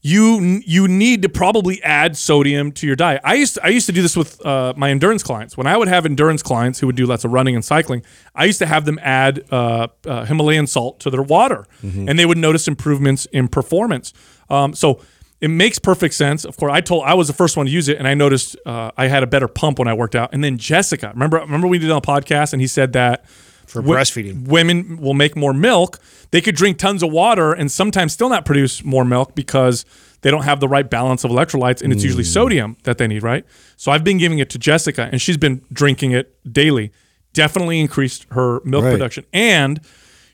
you you need to probably add sodium to your diet. I used to, I used to do this with uh, my endurance clients. When I would have endurance clients who would do lots of running and cycling, I used to have them add uh, uh, Himalayan salt to their water, and they would notice improvements in performance. Um, so it makes perfect sense. Of course, I told I was the first one to use it, and I noticed uh, I had a better pump when I worked out. And then Jessica, remember remember we did on a podcast, and he said that For wo- breastfeeding. women will make more milk. They could drink tons of water and sometimes still not produce more milk because they don't have the right balance of electrolytes, and it's usually sodium that they need, right? So I've been giving it to Jessica, and she's been drinking it daily. Definitely increased her milk Right. production, and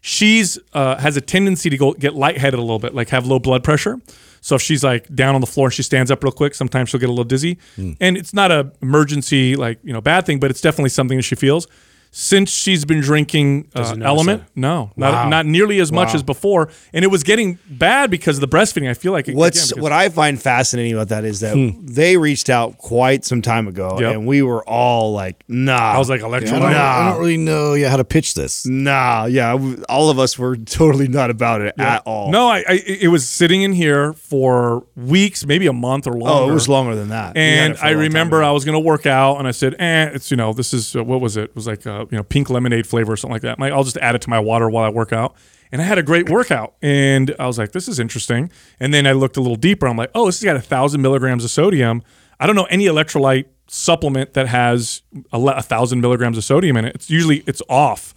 she's uh, has a tendency to go get lightheaded a little bit, like have low blood pressure. So if she's like down on the floor and she stands up real quick, sometimes she'll get a little dizzy. And it's not a emergency like you know bad thing, but it's definitely something that she feels. Since she's been drinking uh, Element, that. no, not Wow. not nearly as much Wow. as before, and it was getting bad because of the breastfeeding. I feel like it- What's again, what I find fascinating about that is that they reached out quite some time ago, Hmm. Yep. and we were all like, "Nah." I was like I electrolyte. don't, I don't really know yeah how to pitch this. "Nah." Yeah, all of us were totally not about it at all. No, I, I it was sitting in here for weeks, maybe a month or longer. oh, it was longer than that. And it for a I long time remember. I was going to work out, and I said, "Eh, it's you know, this is uh, what was it? It was like uh, you know, pink lemonade flavor or something like that. I'll just add it to my water while I work out." And I had a great workout, and I was like, "This is interesting." And then I looked a little deeper. I'm like, "Oh, this has got a thousand milligrams of sodium. I don't know any electrolyte supplement that has a, thousand milligrams of sodium in it. It's usually it's off."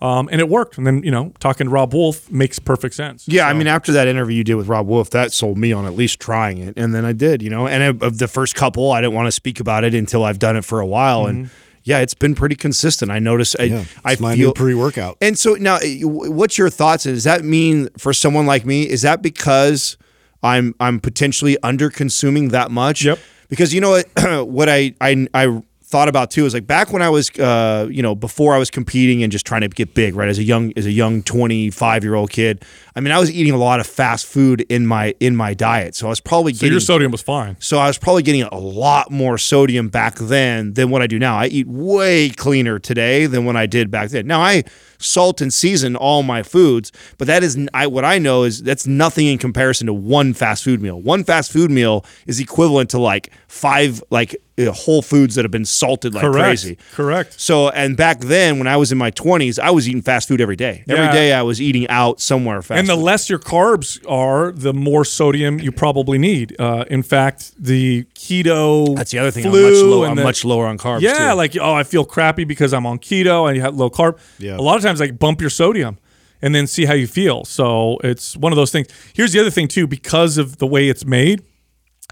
Um, and it worked. And then, you know, talking to Robb Wolf makes perfect sense. Yeah, I mean, after that interview you did with Robb Wolf, that sold me on at least trying it, and then I did, you know. And of- of the first couple, I didn't want to speak about it until I've done it for a while, and yeah, it's been pretty consistent. I notice. I, Yeah, I it's my feel new pre-workout. And so now, eh, what's your thoughts? Does that mean for someone like me? Is that because I'm I'm potentially under consuming that much? Yep. Because you know what, what I I I thought about too is like back when I was, uh, you know, before I was competing and just trying to get big, right? As a young, as a young 25 year old kid, I mean, I was eating a lot of fast food in my in my diet, so I was probably So getting your sodium was fine. so I was probably getting a lot more sodium back then than what I do now. I eat way cleaner today than when I did back then. Now I salt and season all my foods, but that is I what I know is that's nothing in comparison to one fast food meal. One fast food meal is equivalent to like five like uh, whole foods that have been salted like Correct. crazy. Correct. So and back then when I was in my 20s, I was eating fast food every day. Every Yeah. day I was eating out somewhere fast. And the food. less your carbs are, the more sodium you probably need. Uh, in fact, the keto that's the other thing. I'm much lower. I'm the- much lower on carbs. Yeah, too. like oh, I feel crappy because I'm on keto and you have low carb. Yeah. A lot of times, like bump your sodium and then see how you feel. So it's one of those things. Here's the other thing too, because of the way it's made,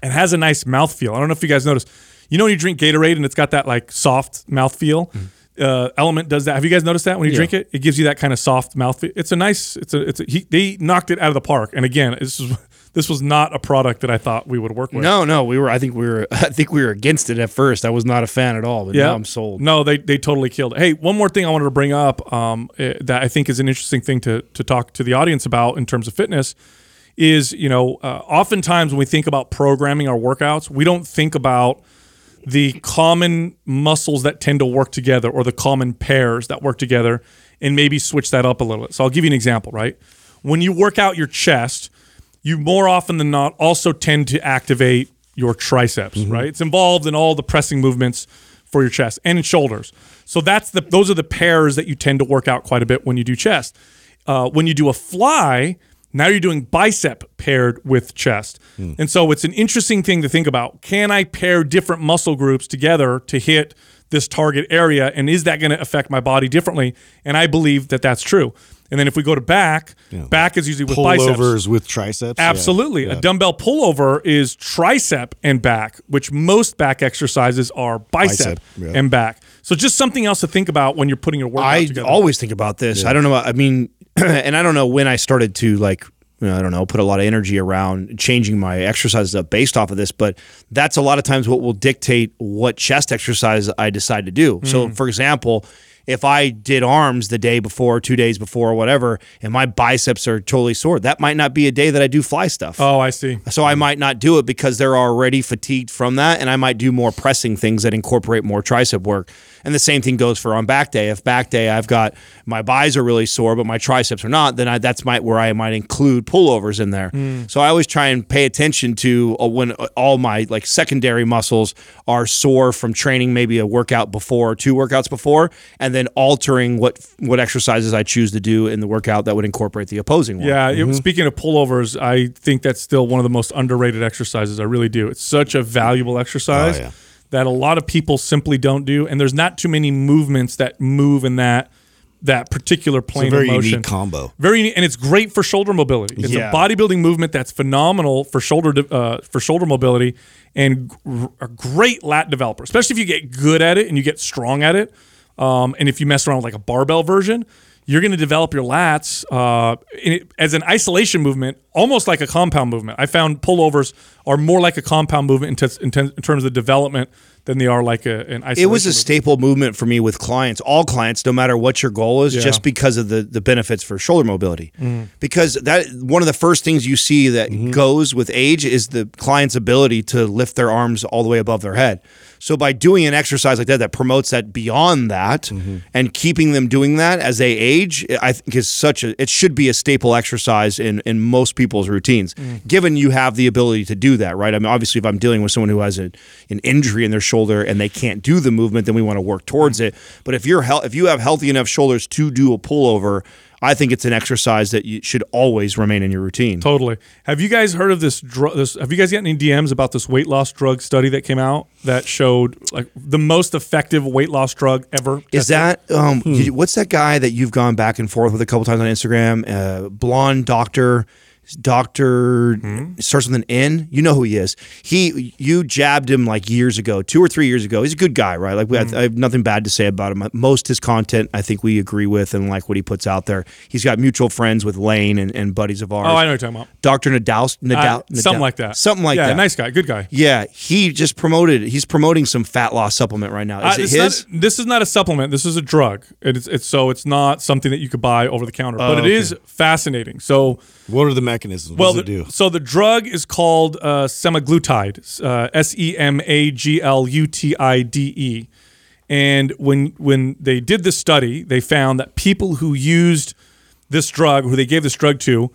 it has a nice mouthfeel. I don't know if you guys noticed. You know when you drink Gatorade and it's got that like soft mouthfeel. Uh, Element does that. Have you guys noticed that when you drink it, it gives you that kind of soft mouthfeel. It's a nice. It's a. It's a. He, they knocked it out of the park. And again, this is this was not a product that I thought we would work with. No, no, we were. I think we were. I think we were against it at first. I was not a fan at all, but now I'm sold. No, they they totally killed it. Hey, one more thing I wanted to bring up um, eh, that I think is an interesting thing to to talk to the audience about in terms of fitness is you know uh, oftentimes when we think about programming our workouts, we don't think about the common muscles that tend to work together or the common pairs that work together and maybe switch that up a little bit. So I'll give you an example, right? When you work out your chest, you more often than not also tend to activate your triceps, right? It's involved in all the pressing movements for your chest and shoulders. So that's the those are the pairs that you tend to work out quite a bit when you do chest. Uh, when you do a fly, now you're doing bicep paired with chest. And so it's an interesting thing to think about. Can I pair different muscle groups together to hit this target area? And is that going to affect my body differently? And I believe that that's true. And then if we go to back, back is usually with biceps. Pullovers with triceps. yeah. Absolutely. A dumbbell pullover is tricep and back, which most back exercises are bicep, Bicep, yeah. and back. So just something else to think about when you're putting your workout I together. always think about this. I don't know. I mean, and I don't know when I started to like. you know, I don't know, put a lot of energy around changing my exercises up based off of this, but that's a lot of times what will dictate what chest exercise I decide to do. So, Mm. for example, if I did arms the day before, two days before, or whatever, and my biceps are totally sore, that might not be a day that I do fly stuff. oh, I see. So I might not do it because they're already fatigued from that, and I might do more pressing things that incorporate more tricep work. And the same thing goes for on back day. If back day I've got my buys are really sore, but my triceps are not, then I, that's my where I might include pullovers in there. So I always try and pay attention to uh, when uh, all my like secondary muscles are sore from training maybe a workout before, two workouts before, and then altering what what exercises I choose to do in the workout that would incorporate the opposing one. Yeah. it- speaking of pullovers, I think that's still one of the most underrated exercises. I really do. It's such a valuable exercise Oh, yeah. that a lot of people simply don't do, and there's not too many movements that move in that that particular plane It's a very of motion. unique combo. Very unique, and it's great for shoulder mobility. It's Yeah. a bodybuilding movement that's phenomenal for shoulder uh, for shoulder mobility and a great lat developer, especially if you get good at it and you get strong at it. Um, and if you mess around with like a barbell version, you're going to develop your lats uh, in it, as an isolation movement, almost like a compound movement. I found pullovers are more like a compound movement in, tes- in, ten- in terms of development than they are like a, an isolation. it was a movement. staple movement for me with clients, all clients, no matter what your goal is, just because of the the benefits for shoulder mobility. Because that one of the first things you see that goes with age is the client's ability to lift their arms all the way above their head. So by doing an exercise like that that promotes that beyond that mm-hmm. and keeping them doing that as they age, I think is such a it should be a staple exercise in in most people's routines. Mm. Given you have the ability to do that, right? I mean, obviously, if I'm dealing with someone who has a, an injury in their shoulder and they can't do the movement, then we want to work towards mm. it. But if you're if you have healthy enough shoulders to do a pullover, I think it's an exercise that you should always remain in your routine. Totally. Have you guys heard of this drug? This, have you guys gotten any DMs about this weight loss drug study that came out that showed like the most effective weight loss drug ever? Is tested? that um? you- What's that guy that you've gone back and forth with a couple times on Instagram? Uh, blonde doctor. Doctor Hmm? starts with an N. You know who he is. He you jabbed him like years ago, two or three years ago. He's a good guy, right? Like we, Hmm. I, I have nothing bad to say about him. Most his content, I think we agree with and like what he puts out there. He's got mutual friends with Lane and, and buddies of ours. Oh, I know what you're talking about. Doctor Nadal, Nadal, Uh, something like that. something like yeah, that. nice guy, good guy. Yeah, he just promoted. He's promoting some fat loss supplement right now. Is Uh, it his? Not, this is not a supplement. This is a drug. It's, it's so it's not something that you could buy over the counter, but it okay. is fascinating. So What are the mechanisms? What well, does it the- do? so the drug is called uh, semaglutide, uh, S E M A G L U T I D E, and when when they did this study, they found that people who used this drug, who they gave this drug to,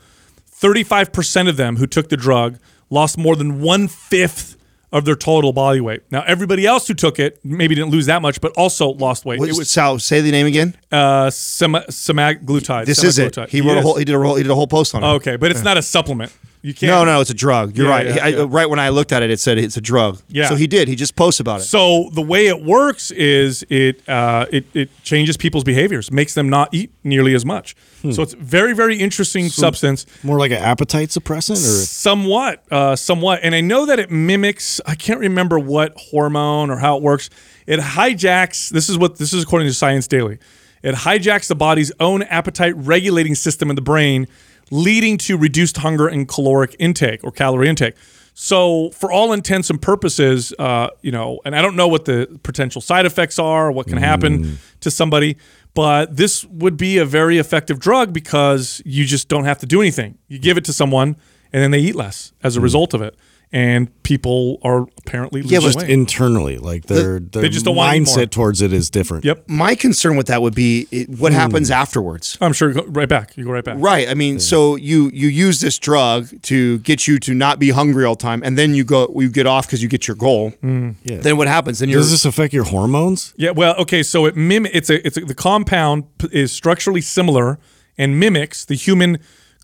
thirty five percent of them who took the drug lost more than one fifth of their total body weight. Now, everybody else who took it maybe didn't lose that much, but also lost weight. What- it was Sal, say the name again. uh, sema, semaglutide. This is it. semaglutide. He wrote a whole. He did a whole. He did a whole post on it. Okay, but it's not a supplement. You can't. No, no, it's a drug. You're Yeah, right. yeah, I, yeah. Right when I looked at it, it said it's a drug. Yeah. So he did. He just posts about it. So the way it works is it uh, it it changes people's behaviors, makes them not eat nearly as much. Hmm. So it's very very interesting substance. More like an appetite suppressant, or Somewhat, uh, somewhat, and I know that it mimics. I can't remember what hormone or how it works. It hijacks. This is what this is according to Science Daily. It hijacks the body's own appetite regulating system in the brain, leading to reduced hunger and caloric intake or calorie intake. So, for all intents and purposes, uh, you know, and I don't know what the potential side effects are, what can happen to somebody, but this would be a very effective drug because you just don't have to do anything. You give it to someone, and then they eat less as a result of it, and people are apparently losing just weight. internally, like their their they just don't wanna mindset towards it is different. yep, My concern with that would be it, what happens afterwards. I'm sure. go Right back. You go right back. Right. I mean, so you you use this drug to get you to not be hungry all the time, and then you go you get off because you get your goal. Mm. Yeah. Then what happens? Then Does this affect your hormones? Yeah, well, okay, so it mim it's a it's a, the compound is structurally similar and mimics the human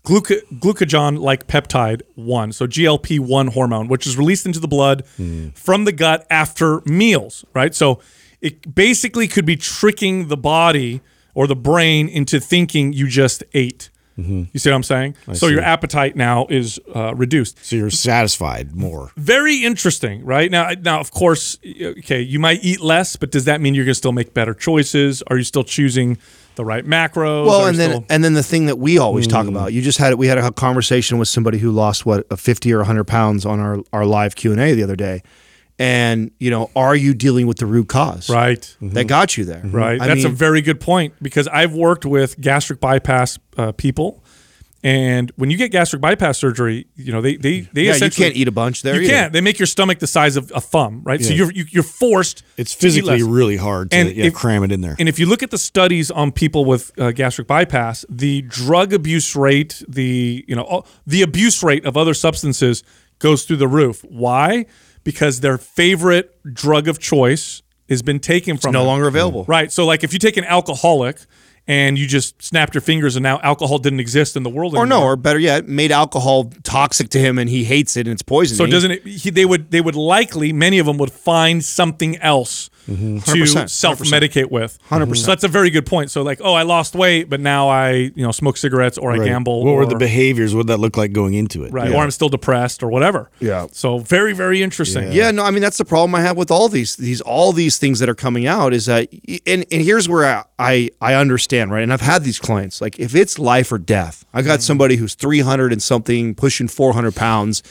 gluca- glucagon like peptide 1, so GLP-1 hormone, which is released into the blood from the gut after meals, right? So it basically could be tricking the body or the brain into thinking you just ate. You see what I'm saying? so your appetite now is uh, reduced So you're satisfied more. very interesting, right? Now, now, of course, okay, you might eat less, but does that mean you're going to still make better choices? Are you still choosing the right macros? well, and you then still- and then the thing that we always talk about. You just had we had a conversation with somebody who lost what a fifty or hundred pounds on our our live Q and A the other day, and you know, are you dealing with the root cause? right, That got you there. right. I That's a very good point because I've worked with gastric bypass uh, people, and when you get gastric bypass surgery, you know they they they yeah. You can't eat a bunch there. You either. can't. They make your stomach the size of a thumb, right? So you're you, you're forced. It's to eat physically really hard to And yeah, if- cram it in there. And if you look at the studies on people with uh, gastric bypass, the drug abuse rate, the you know all- the abuse rate of other substances goes through the roof. Why? Because their favorite drug of choice has been taken from no them. longer available. Right. So like if you take an alcoholic and you just snapped your fingers and now alcohol didn't exist in the world Or no, or better yet, made alcohol toxic to him and he hates it and it's poison. So doesn't it? He, they would they would likely many of them would find something else Mm-hmm. to self medicate with. 100%. So that's a very good point. So like, oh, I lost weight, but now I you know smoke cigarettes or I Right. gamble. What or, were the behaviors? What did that look like going into it? right? Yeah. Or I'm still depressed or whatever. Yeah. So very very interesting. Yeah, no, I mean that's the problem I have with all these these all these things that are coming out is that and, and here's where I, I I understand, right? And I've had these clients like if it's life or death. I got somebody who's 300 and something pushing 400 pounds.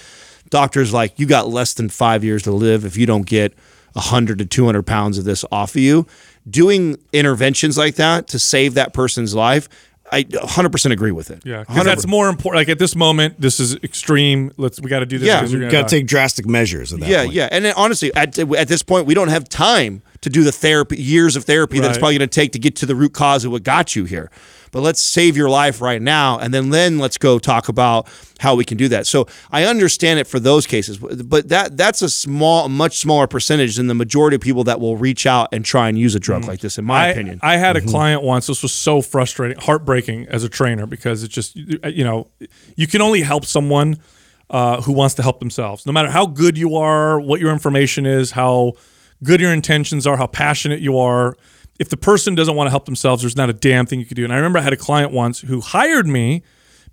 Doctor's like you got less than 5 years to live if you don't get 100 to 200 pounds of this off of you. Doing interventions like that to save that person's life, I 100% agree with it. Yeah, because that's more important. Like at this moment, this is extreme. Let's we got to do this. Yeah. 'cause you're You gonna got to take drastic measures at that yeah, point. yeah, and then honestly, at at this point, we don't have time to do the therapy, years of therapy that it's probably going to take to get to the root cause of what got you here. But let's save your life right now, and then then let's go talk about how we can do that. So I understand it for those cases, but that that's a small, much smaller percentage than the majority of people that will reach out and try and use a drug like this. In my I, opinion, I had a Mm-hmm. client once. This was so frustrating, heartbreaking as a trainer because it's just, you know, you can only help someone uh, who wants to help themselves. No matter how good you are, what your information is, how good your intentions are, how passionate you are. If the person doesn't want to help themselves, there's not a damn thing you can do. And I remember I had a client once who hired me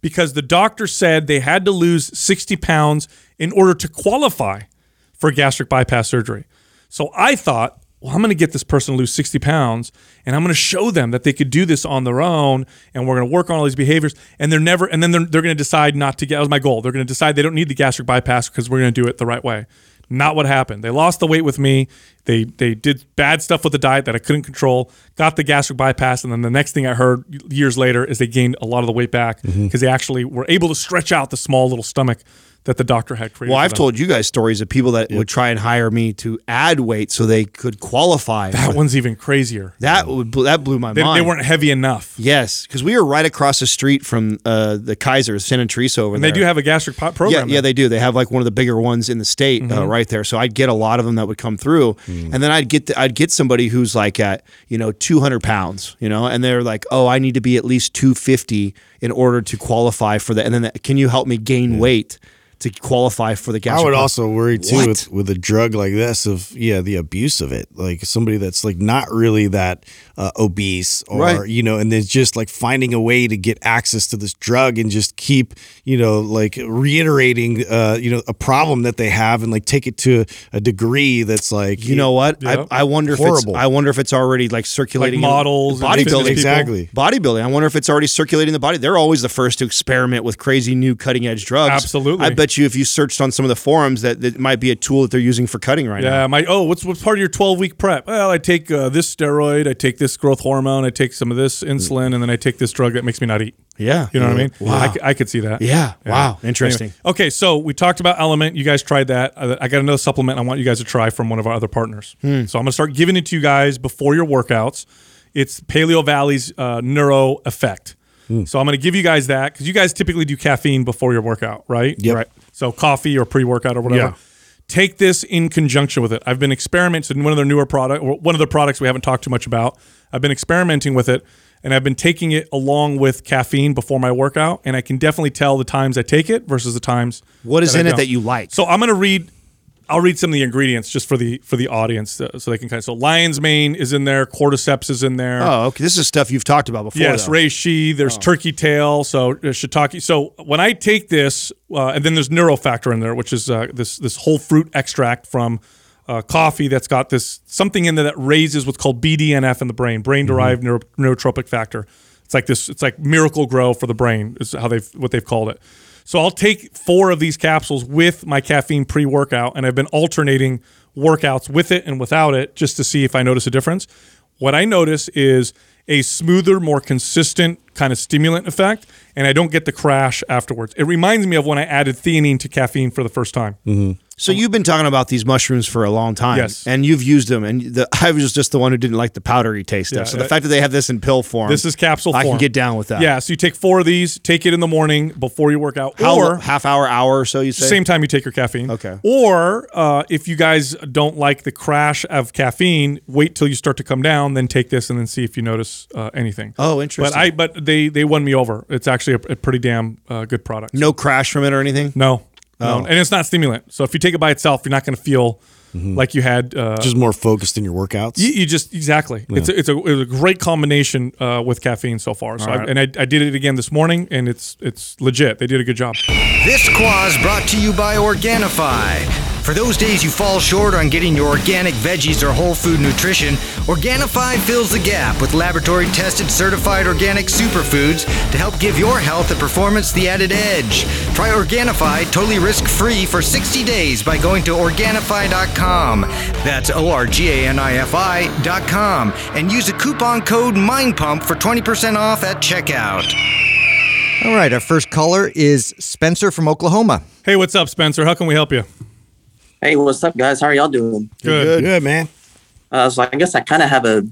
because the doctor said they had to lose 60 pounds in order to qualify for gastric bypass surgery. So I thought, well, I'm going to get this person to lose 60 pounds and I'm going to show them that they could do this on their own and we're going to work on all these behaviors. And they're never, and then they're, they're going to decide not to get, that was my goal. They're going to decide they don't need the gastric bypass because we're going to do it the right way. Not what happened. They lost the weight with me. They they did bad stuff with the diet that I couldn't control. Got the gastric bypass, and then the next thing I heard years later is they gained a lot of the weight back mm-hmm. because they actually were able to stretch out the small little stomach that the doctor had created. Well, I've told you guys stories of people that would try and hire me to add weight so they could qualify. that one's even crazier. that would that blew my They, mind. they weren't heavy enough. Yes, because we were right across the street from uh, the Kaiser, Santa Teresa over And there. they do have a gastric po- Yeah, program. yeah, there. they do. They have like one of the bigger ones in the state Mm-hmm. uh, right there. So I'd get a lot of them that would come through, Mm. and then I'd get the, I'd get somebody who's like at you know 200 pounds, you know, and they're like, oh, I need to be at least 250 in order to qualify for that. And then can you help me gain weight to qualify for the gas. I would also worry too What? with, with a drug like this of yeah the abuse of it like somebody that's like not really that uh, obese or Right. you know and then just like finding a way to get access to this drug and just keep you know like reiterating uh, you know a problem that they have and like take it to a degree that's like You know what? Yeah. I, I wonder if it's I wonder if it's already like circulating Like in models bodybuilding. exactly Bodybuilding. I wonder if it's already circulating in the body. They're always the first to experiment with crazy new cutting edge drugs. Absolutely. I bet you if you searched on some of the forums that that might be a tool that they're using for cutting right Yeah, now. my oh, what's what's part of your twelve week prep? Well, I take uh, this steroid, I take this growth hormone, I take some of this insulin, and then I take this drug that makes me not eat. Yeah. You know what I mean? Wow. I, I could see that. Yeah. Wow. Interesting. Anyway, okay, so we talked about Element. You guys tried that. I, I got another supplement I want you guys to try from one of our other partners. Hmm. So I'm going to start giving it to you guys before your workouts. It's Paleovalley's uh, Neuro Effect. Hmm. So I'm going to give you guys that because you guys typically do caffeine before your workout, right? Yep. Right. So coffee or pre workout or whatever. Yeah. Take this in conjunction with it. I've been experimenting with one of their newer product, one of the products we haven't talked too much about. I've been experimenting with it, and I've been taking it along with caffeine before my workout, and I can definitely tell the times I take it versus the times. What is that I in it don't. that you like? So I'm going to read. I'll read some of the ingredients just for the for the audience, uh, so they can kind of. So lion's mane is in there, cordyceps is in there. Oh, okay. This is stuff you've talked about before. Yes, though. reishi. Oh. There's turkey tail. So uh, shiitake. So when I take this, uh, and then there's neurofactor in there, which is uh, this this whole fruit extract from uh, coffee that's got this something in there that raises what's called BDNF in the brain, brain derived neuro, neurotrophic factor. It's like this. It's like Miracle-Gro for the brain is how they've what they've called it. So I'll take four of these capsules with my caffeine pre workout, and I've been alternating workouts with it and without it just to see if I notice a difference. What I notice is a smoother, more consistent kind of stimulant effect, and I don't get the crash afterwards. It reminds me of when I added theanine to caffeine for the first time. So you've been talking about these mushrooms for a long time, Yes. and you've used them. And the, I was just the one who didn't like the powdery taste Yeah, stuff. So the uh, fact that they have this in pill form, This is capsule I form. can get down with that. Yeah, so you take four of these, take it in the morning before you work out, How or half hour, hour or so? You say same time you take your caffeine. Okay. Or uh, if you guys don't like the crash of caffeine, wait till you start to come down, then take this and then see if you notice uh, anything. Oh, interesting. But interesting. I but they they won me over. It's actually a, a pretty damn uh, good product. no crash from it or anything. No, Oh. no, and it's not stimulant. So if you take it by itself, you're not going to feel like you had. Uh, just more focused in your workouts you, you just exactly. It's a, it's a it's a great combination uh, with caffeine so far. So I, and I, I did it again this morning, and it's it's legit. They did a good job. This quaz brought to you by Organifi. For those days you fall short on getting your organic veggies or whole food nutrition, Organifi fills the gap with laboratory tested certified organic superfoods to help give your health and performance the added edge. Try Organifi totally risk free for 60 days by going to Organifi.com. That's O R G A N I F I.com and use the coupon code MINDPUMP for 20% off at checkout. All right, our first caller is Spencer from Oklahoma. Hey, what's up, Spencer? How can we help you? Hey, what's up, guys? How are y'all doing? Good. good man Uh, so I guess I kind of have a,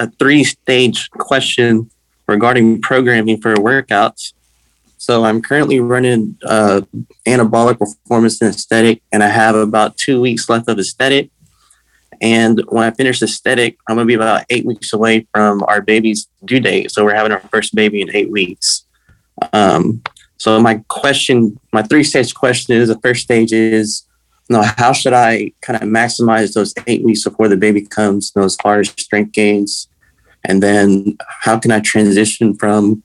a three stage question regarding programming for workouts. So I'm currently running uh, anabolic performance and aesthetic, and I have about two weeks left of aesthetic. And when I finish aesthetic, I'm gonna be about eight weeks away from our baby's due date. So we're having our first baby in eight weeks. Um, so my question, my three stage question is: the first stage is no, how should I kind of maximize those eight weeks before the baby comes, those far as strength gains? And then how can I transition from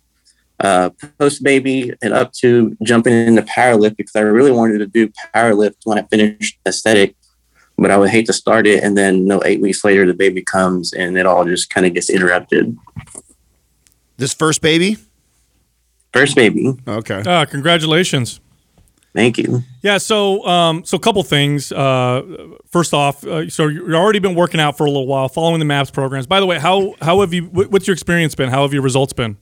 uh, post baby and up to jumping into powerlift because I really wanted to do powerlift when I finished aesthetic, but I would hate to start it and then no eight weeks later the baby comes and it all just kind of gets interrupted. This first baby? First baby, Okay. Ah, congratulations. Thank you. Yeah, so um, so a couple things. Uh, first off, uh, so you've already been working out for a little while, following the MAPS programs. By the way, how how have you? What's your experience been? How have your results been?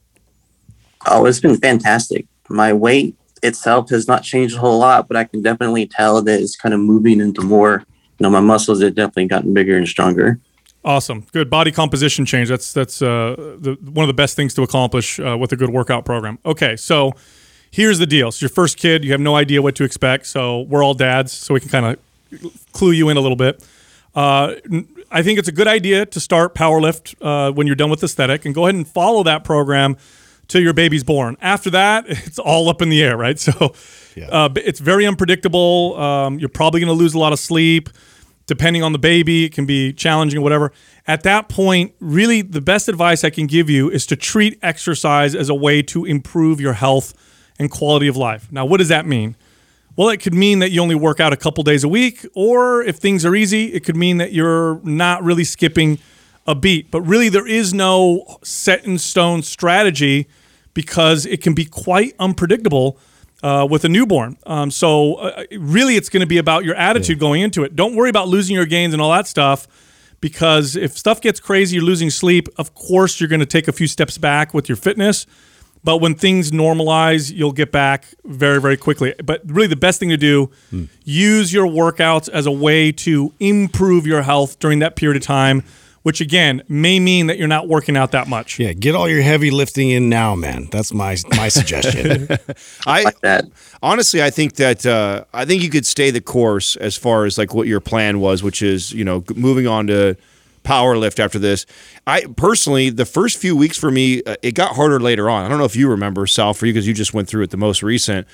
Oh, it's been fantastic. My weight itself has not changed a whole lot, but I can definitely tell that it's kind of moving into more. You know, my muscles have definitely gotten bigger and stronger. Awesome, good body composition change. That's that's uh, the, one of the best things to accomplish uh, with a good workout program. Okay, so here's the deal. It's your first kid. You have no idea what to expect. So we're all dads, so we can kind of clue you in a little bit. Uh, I think it's a good idea to start powerlift uh, when you're done with aesthetic, and go ahead and follow that program till your baby's born. After that, it's all up in the air, right? So uh, it's very unpredictable. Um, you're probably going to lose a lot of sleep depending on the baby, it can be challenging or whatever. At that point, really the best advice I can give you is to treat exercise as a way to improve your health and quality of life. Now, what does that mean? Well, it could mean that you only work out a couple days a week, or if things are easy, it could mean that you're not really skipping a beat. But really, there is no set in stone strategy because it can be quite unpredictable uh, with a newborn. Um, so, uh, really, it's going to be about your attitude going into it. Don't worry about losing your gains and all that stuff because if stuff gets crazy, you're losing sleep, of course, you're going to take a few steps back with your fitness. But when things normalize, you'll get back very, very quickly. But really, the best thing to do, use your workouts as a way to improve your health during that period of time, which again may mean that you're not working out that much. Yeah, get all your heavy lifting in now, man. That's my my suggestion. I Like honestly, I think that uh, I think you could stay the course as far as like what your plan was, which is you know moving on to Powerlift after this. I personally, the first few weeks for me, uh, it got harder later on. I don't know if you remember Sal for you because you just went through it the most recent.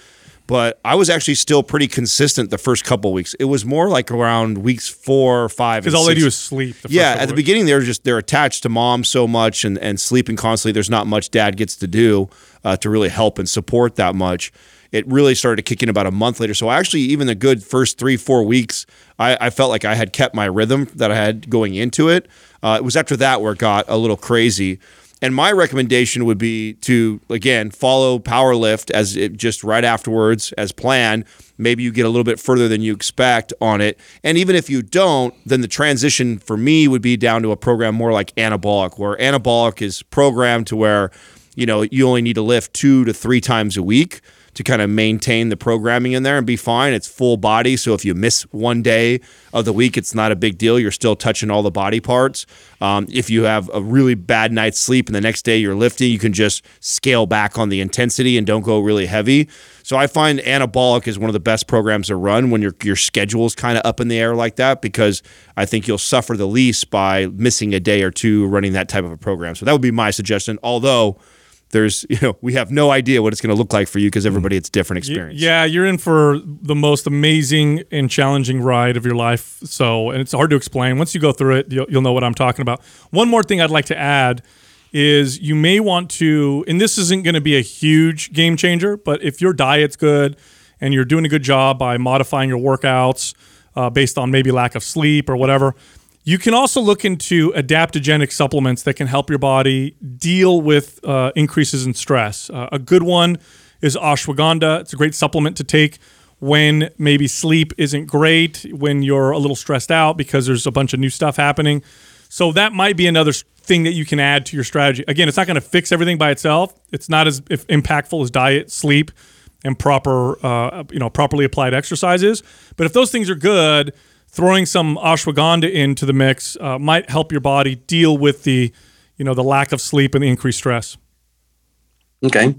But I was actually still pretty consistent the first couple weeks. It was more like around weeks four, five, Because all they do is sleep. the first Yeah, at the weeks. beginning they're just they're attached to mom so much and and sleeping constantly. There's not much dad gets to do uh, to really help and support that much. It really started to kick in about a month later. So actually, even the good first three four weeks, I, I felt like I had kept my rhythm that I had going into it. Uh, it was after that where it got a little crazy. And my recommendation would be to again follow Powerlift as it just right afterwards as planned. Maybe you get a little bit further than you expect on it, and even if you don't, then the transition for me would be down to a program more like Anabolic, where Anabolic is programmed to where you know you only need to lift two to three times a week to kind of maintain the programming in there and be fine. It's full body. So if you miss one day of the week, it's not a big deal. You're still touching all the body parts. Um, if you have a really bad night's sleep and the next day you're lifting, you can just scale back on the intensity and don't go really heavy. So I find anabolic is one of the best programs to run when your your schedule is kind of up in the air like that because I think you'll suffer the least by missing a day or two running that type of a program. So that would be my suggestion. Although there's you know we have no idea what it's going to look like for you because everybody it's different experience. Yeah, you're in for the most amazing and challenging ride of your life. So, and it's hard to explain. Once you go through it, you'll, you'll know what I'm talking about. One more thing I'd like to add is you may want to, and this isn't going to be a huge game changer, but if your diet's good and you're doing a good job by modifying your workouts uh, based on maybe lack of sleep or whatever, you can also look into adaptogenic supplements that can help your body deal with uh, increases in stress. Uh, a good one is ashwagandha. It's a great supplement to take when maybe sleep isn't great, when you're a little stressed out because there's a bunch of new stuff happening. So that might be another thing that you can add to your strategy. Again, it's not going to fix everything by itself. It's not as impactful as diet, sleep, and proper, uh, you know, properly applied exercises. But if those things are good, throwing some ashwagandha into the mix uh, might help your body deal with the, you know, the lack of sleep and the increased stress. Okay.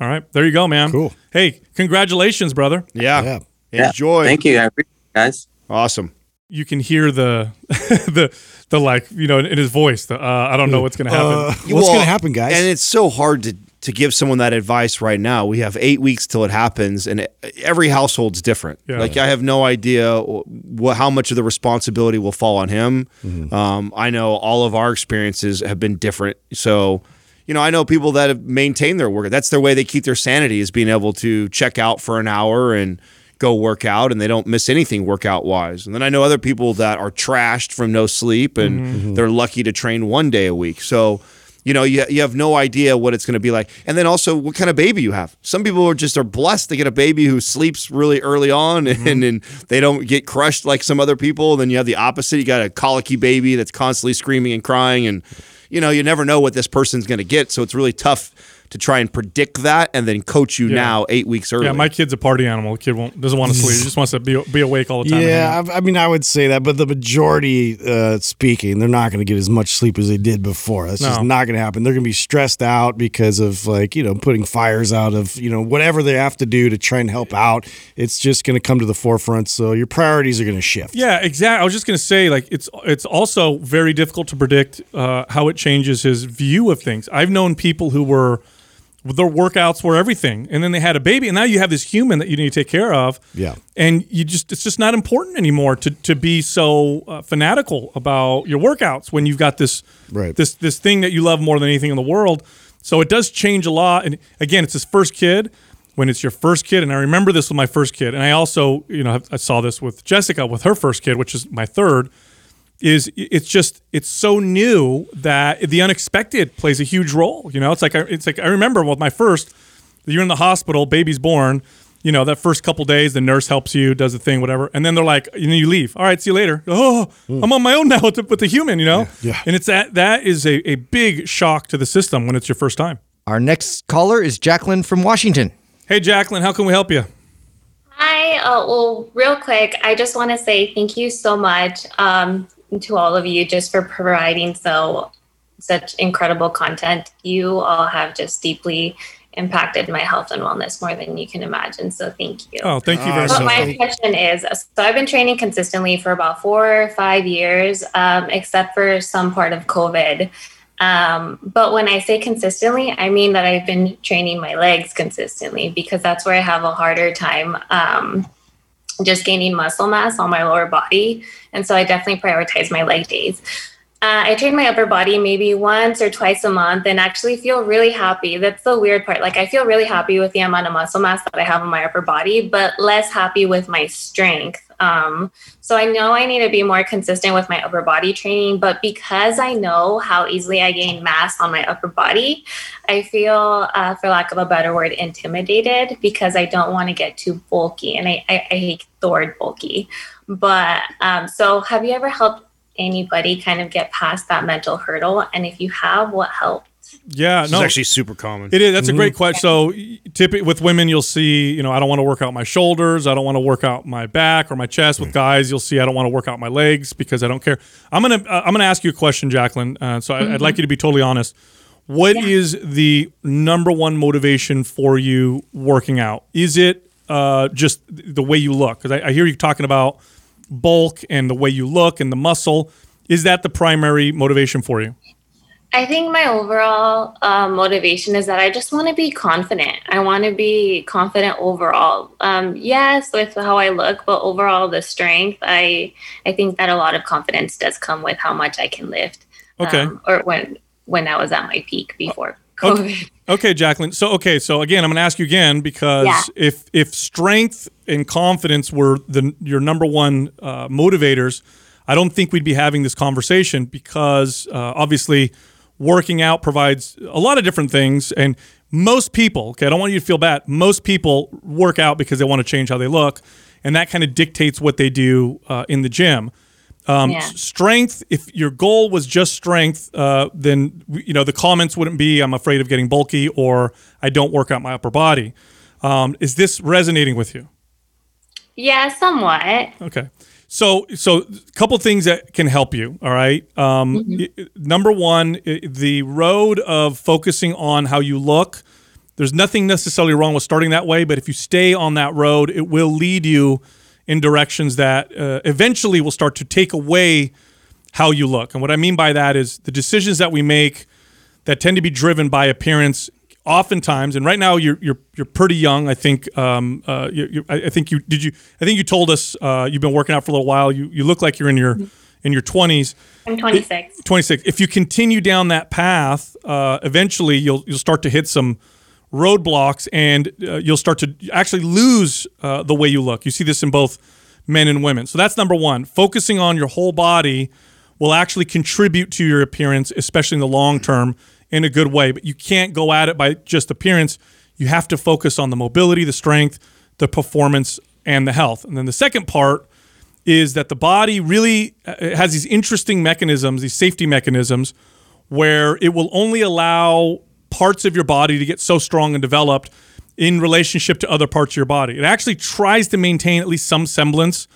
All right, there you go, man. Cool. Hey, congratulations, brother. Yeah. Yeah. Yeah. Enjoy. Thank you. I appreciate it, guys. Awesome. You can hear the, the, the like, you know, in his voice. The uh, I don't know what's going to happen. Uh, what's Well, going to happen, guys? And it's so hard to to give someone that advice right now. We have eight weeks till it happens, and every household's different. Yeah. Like I have no idea what how much of the responsibility will fall on him. Um, I know all of our experiences have been different, so. You you know, I know people that have maintained their work. That's their way they keep their sanity is being able to check out for an hour and go work out and they don't miss anything workout wise. And then I know other people that are trashed from no sleep and they're lucky to train one day a week. So, you know, you, you have no idea what it's going to be like. And then also what kind of baby you have. Some people are just are blessed to get a baby who sleeps really early on and, mm-hmm. and they don't get crushed like some other people. Then you have the opposite. You got a colicky baby that's constantly screaming and crying and you know, you never know what this person's going to get. So it's really tough to try and predict that and then coach you Yeah. now eight weeks early. Yeah, my kid's a party animal. The kid won't doesn't want to sleep. He just wants to be be awake all the time. and hang out. Yeah, I, I mean, I would say that, but the majority uh, speaking, they're not going to get as much sleep as they did before. That's just not going to happen. They're going to be stressed out because of like you know putting fires out of you know whatever they have to do to try and help out. It's just going to come to the forefront. So your priorities are going to shift. Yeah, exactly. I was just going to say, like, it's it's also very difficult to predict uh, how it changes his view of things. I've known people who were their workouts were everything, and then they had a baby, and now you have this human that you need to take care of. Yeah. and you just it's just not important anymore to to be so uh, fanatical about your workouts when you've got this Right. this this thing that you love more than anything in the world. So it does change a lot. And again, it's his first kid. When it's your first kid, and I remember this with my first kid, and I also, you know, I saw this with Jessica with her first kid, which is my third. Is it's just it's so new that the unexpected plays a huge role. You know, it's like I, it's like I remember with my first, you're in the hospital, baby's born. You know, that first couple days, the nurse helps you, does the thing, whatever, and then they're like, you know, you leave. All right, see you later. Oh, I'm on my own now with the, with the human. You know, Yeah. and it's that that is a, a big shock to the system when it's your first time. Our next caller is Jacqueline from Washington. Hey, Jacqueline, how can we help you? Hi. Uh, well, real quick, I just want to say thank you so much um, to all of you just for providing so such incredible content. You all have just deeply impacted my health and wellness more than you can imagine. So thank you. Oh, thank you very But much. my question is so I've been training consistently for about four or five years, um, except for some part of COVID. Um, but when I say consistently, I mean that I've been training my legs consistently because that's where I have a harder time um, just gaining muscle mass on my lower body. And so I definitely prioritize my leg days. Uh, I train my upper body maybe once or twice a month and actually feel really happy. That's the weird part. Like, I feel really happy with the amount of muscle mass that I have on my upper body, but less happy with my strength. Um, so I know I need to be more consistent with my upper body training, but because I know how easily I gain mass on my upper body, I feel, uh, for lack of a better word, intimidated because I don't want to get too bulky. And I, I, I hate the word bulky. But um, so have you ever helped anybody kind of get past that mental hurdle? And if you have, what helped? Yeah, This no, is actually super common. It is. That's a great question. So, typically with women, you'll see, you know, I don't want to work out my shoulders. I don't want to work out my back or my chest. With guys, you'll see, I don't want to work out my legs because I don't care. I'm gonna, uh, I'm gonna ask you a question, Jacqueline. Uh, so, I, I'd like you to be totally honest. What is the number one motivation for you working out? Is it uh, just the way you look? Because I, I hear you talking about bulk and the way you look and the muscle. Is that the primary motivation for you? I think my overall uh, motivation is that I just want to be confident. I want to be confident overall. Um, yes, with how I look, but overall the strength. I I think that a lot of confidence does come with how much I can lift. Okay. Um, or when when I was at my peak before Okay. COVID. Okay, Jacqueline. So okay, so again, I'm going to ask you again because Yeah. if if strength and confidence were the your number one uh, motivators, I don't think we'd be having this conversation because uh, obviously working out provides a lot of different things and most people okay i don't want you to feel bad most people work out because they want to change how they look and that kind of dictates what they do uh, in the gym um, Yeah. strength if your goal was just strength uh, then you know the comments wouldn't be i'm afraid of getting bulky or i don't work out my upper body um, is this resonating with you Yeah, somewhat. Okay. So, so a couple things that can help you. All right. Um, i- number one, the road of focusing on how you look. There's nothing necessarily wrong with starting that way, but if you stay on that road, it will lead you in directions that uh, eventually will start to take away how you look. And what I mean by that is the decisions that we make that tend to be driven by appearance oftentimes and right now you're you're you're pretty young i think um uh you, you, I, I think you did you i think you told us uh you've been working out for a little while you you look like you're in your in your 20s. I'm 26. 26. If you continue down that path, uh, eventually you'll you'll start to hit some roadblocks, and uh, you'll start to actually lose uh, the way you look. You see this in both men and women. So that's number one. Focusing on your whole body will actually contribute to your appearance, especially in the long term, in a good way. But you can't go at it by just appearance. You have to focus on the mobility, the strength, the performance, and the health. And then the second part is that the body really uh, has these interesting mechanisms, these safety mechanisms, where it will only allow parts of your body to get so strong and developed in relationship to other parts of your body. It actually tries to maintain at least some semblance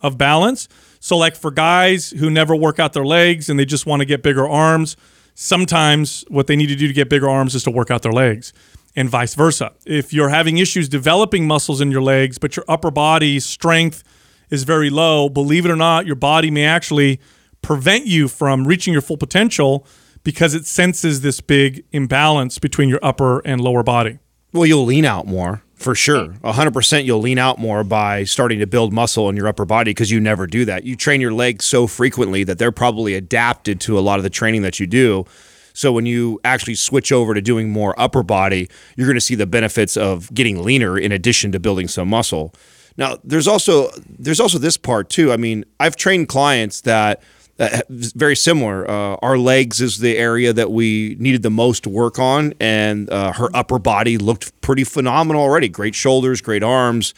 of balance. So, like for guys who never work out their legs and they just want to get bigger arms, sometimes what they need to do to get bigger arms is to work out their legs, and vice versa. If you're having issues developing muscles in your legs, but your upper body strength is very low, believe it or not, your body may actually prevent you from reaching your full potential because it senses this big imbalance between your upper and lower body. Well, you'll lean out more for sure. 100% you'll lean out more by starting to build muscle in your upper body because you never do that. You train your legs so frequently that they're probably adapted to a lot of the training that you do. So when you actually switch over to doing more upper body, you're going to see the benefits of getting leaner in addition to building some muscle. Now, there's also there's also this part too. I mean, I've trained clients that very similar. Uh, our legs is the area that we needed the most work on, and uh, her upper body looked pretty phenomenal already. Great shoulders, great arms.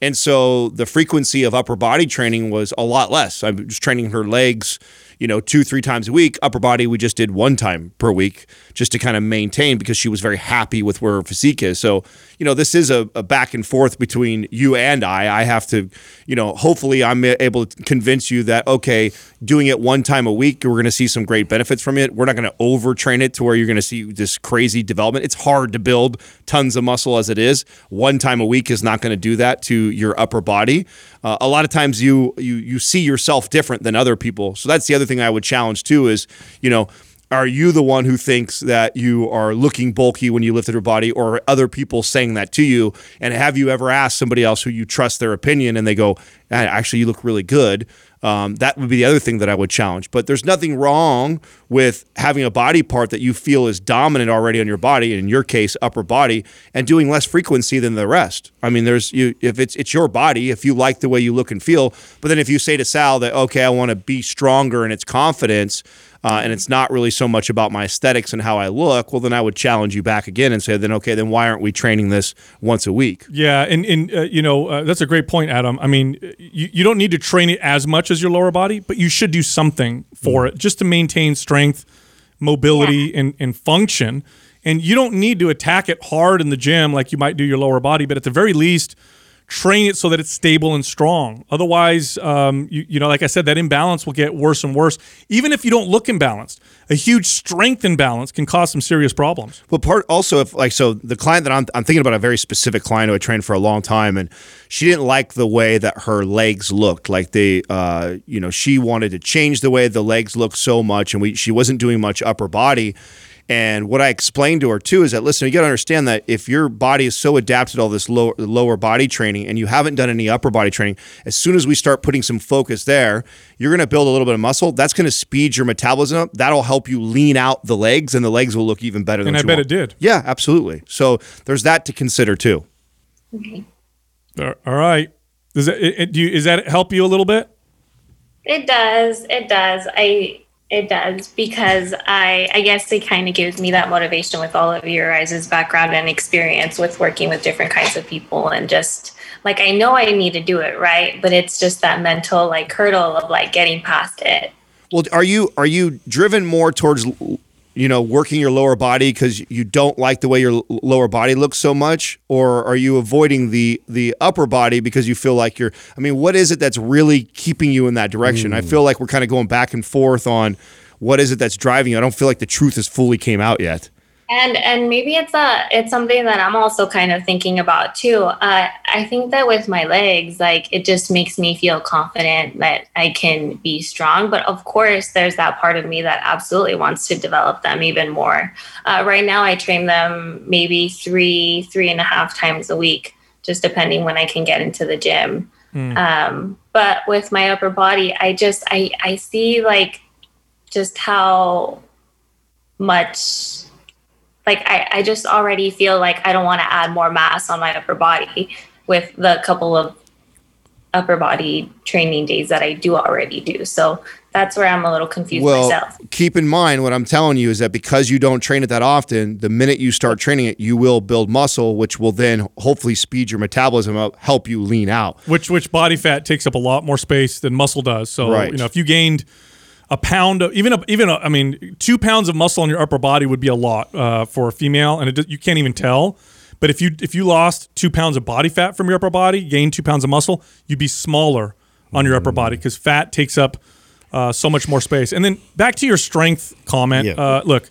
And so the frequency of upper body training was a lot less. I was training her legs you know, two, three times a week. Upper body, we just did one time per week just to kind of maintain because she was very happy with where her physique is. So, you know, this is a, a back and forth between you and I. I have to, you know, hopefully I'm able to convince you that, okay, doing it one time a week, we're going to see some great benefits from it. We're not going to overtrain it to where you're going to see this crazy development. It's hard to build tons of muscle as it is. One time a week is not going to do that to your upper body. Uh, a lot of times you you you see yourself different than other people. So that's the other thing I would challenge too is, you know, are you the one who thinks that you are looking bulky when you lifted your body or are other people saying that to you and have you ever asked somebody else who you trust their opinion and they go actually you look really good um, that would be the other thing that I would challenge. But there's nothing wrong with having a body part that you feel is dominant already on your body, in your case, upper body, and doing less frequency than the rest. I mean, there's you if it's it's your body, if you like the way you look and feel. But then if you say to Sal that okay, I want to be stronger in its confidence, uh, and it's not really so much about my aesthetics and how I look, well, then I would challenge you back again and say, then okay, then why aren't we training this once a week? Yeah, and and uh, you know uh, that's a great point, Adam. I mean, you, you don't need to train it as much as your lower body, but you should do something for mm. it just to maintain strength, mobility, yeah. and and function. And you don't need to attack it hard in the gym like you might do your lower body, but at the very least train it so that it's stable and strong. Otherwise, um, you, you know, like I said, that imbalance will get worse and worse. Even if you don't look imbalanced, a huge strength imbalance can cause some serious problems. Well, part also if like so the client that I'm I'm thinking about a very specific client who I trained for a long time, and she didn't like the way that her legs looked. Like they, uh, you know, she wanted to change the way the legs looked so much, and we she wasn't doing much upper body. And what I explained to her too is that listen, you got to understand that if your body is so adapted to all this lower, lower body training and you haven't done any upper body training, as soon as we start putting some focus there, you're going to build a little bit of muscle. That's going to speed your metabolism up. That'll help you lean out the legs, and the legs will look even better. And I bet want. it did. Yeah, absolutely. So there's that to consider too. Okay. All right. Does that it, do you, is that help you a little bit? It does. It does. I it does because I I guess it kind of gives me that motivation with all of your guys' background and experience with working with different kinds of people and just like I know I need to do it right, but it's just that mental like hurdle of like getting past it. Well, are you are you driven more towards you know working your lower body because you don't like the way your lower body looks so much, or are you avoiding the the upper body because you feel like you're? I mean, what is it that's really keeping you in that direction? Mm. I feel like we're kind of going back and forth on what is it that's driving you. I don't feel like the truth has fully came out yet and and maybe it's a it's something that i'm also kind of thinking about too. Uh, i think that with my legs like it just makes me feel confident that i can be strong. But of course there's that part of me that absolutely wants to develop them even more. Uh, right now i train them maybe three three and a half times a week just depending when i can get into the gym. Um, but with my upper body, I just I I see like just how much like I, I just already feel like I don't want to add more mass on my upper body with the couple of upper body training days that I do already do. So that's where I'm a little confused Well, myself. keep in mind what I'm telling you is that because you don't train it that often, the minute you start training it, you will build muscle, which will then hopefully speed your metabolism up, help you lean out. which which body fat takes up a lot more space than muscle does. So Right. you know if you gained a pound of even a, even a, I mean two pounds of muscle on your upper body would be a lot uh, for a female, and it, you can't even tell. But if you if you lost two pounds of body fat from your upper body, gained two pounds of muscle, you'd be smaller on your upper body because fat takes up uh, so much more space. And then back to your strength comment. Yeah. Uh, look,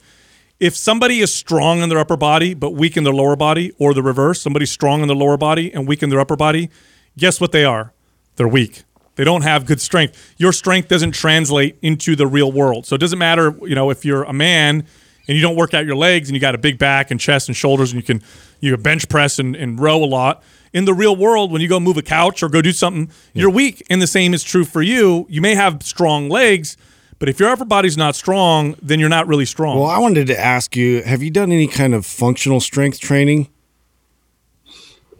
if somebody is strong in their upper body but weak in their lower body, or the reverse, somebody's strong in their lower body and weak in their upper body, guess what they are? They're weak. They don't have good strength. Your strength doesn't translate into the real world. So it doesn't matter, you know, if you're a man and you don't work out your legs and you got a big back and chest and shoulders and you can you can bench press and, and row a lot. In the real world, when you go move a couch or go do something, you're weak. And the same is true for you. You may have strong legs, but if your upper body's not strong, then you're not really strong. Well, I wanted to ask you: Have you done any kind of functional strength training?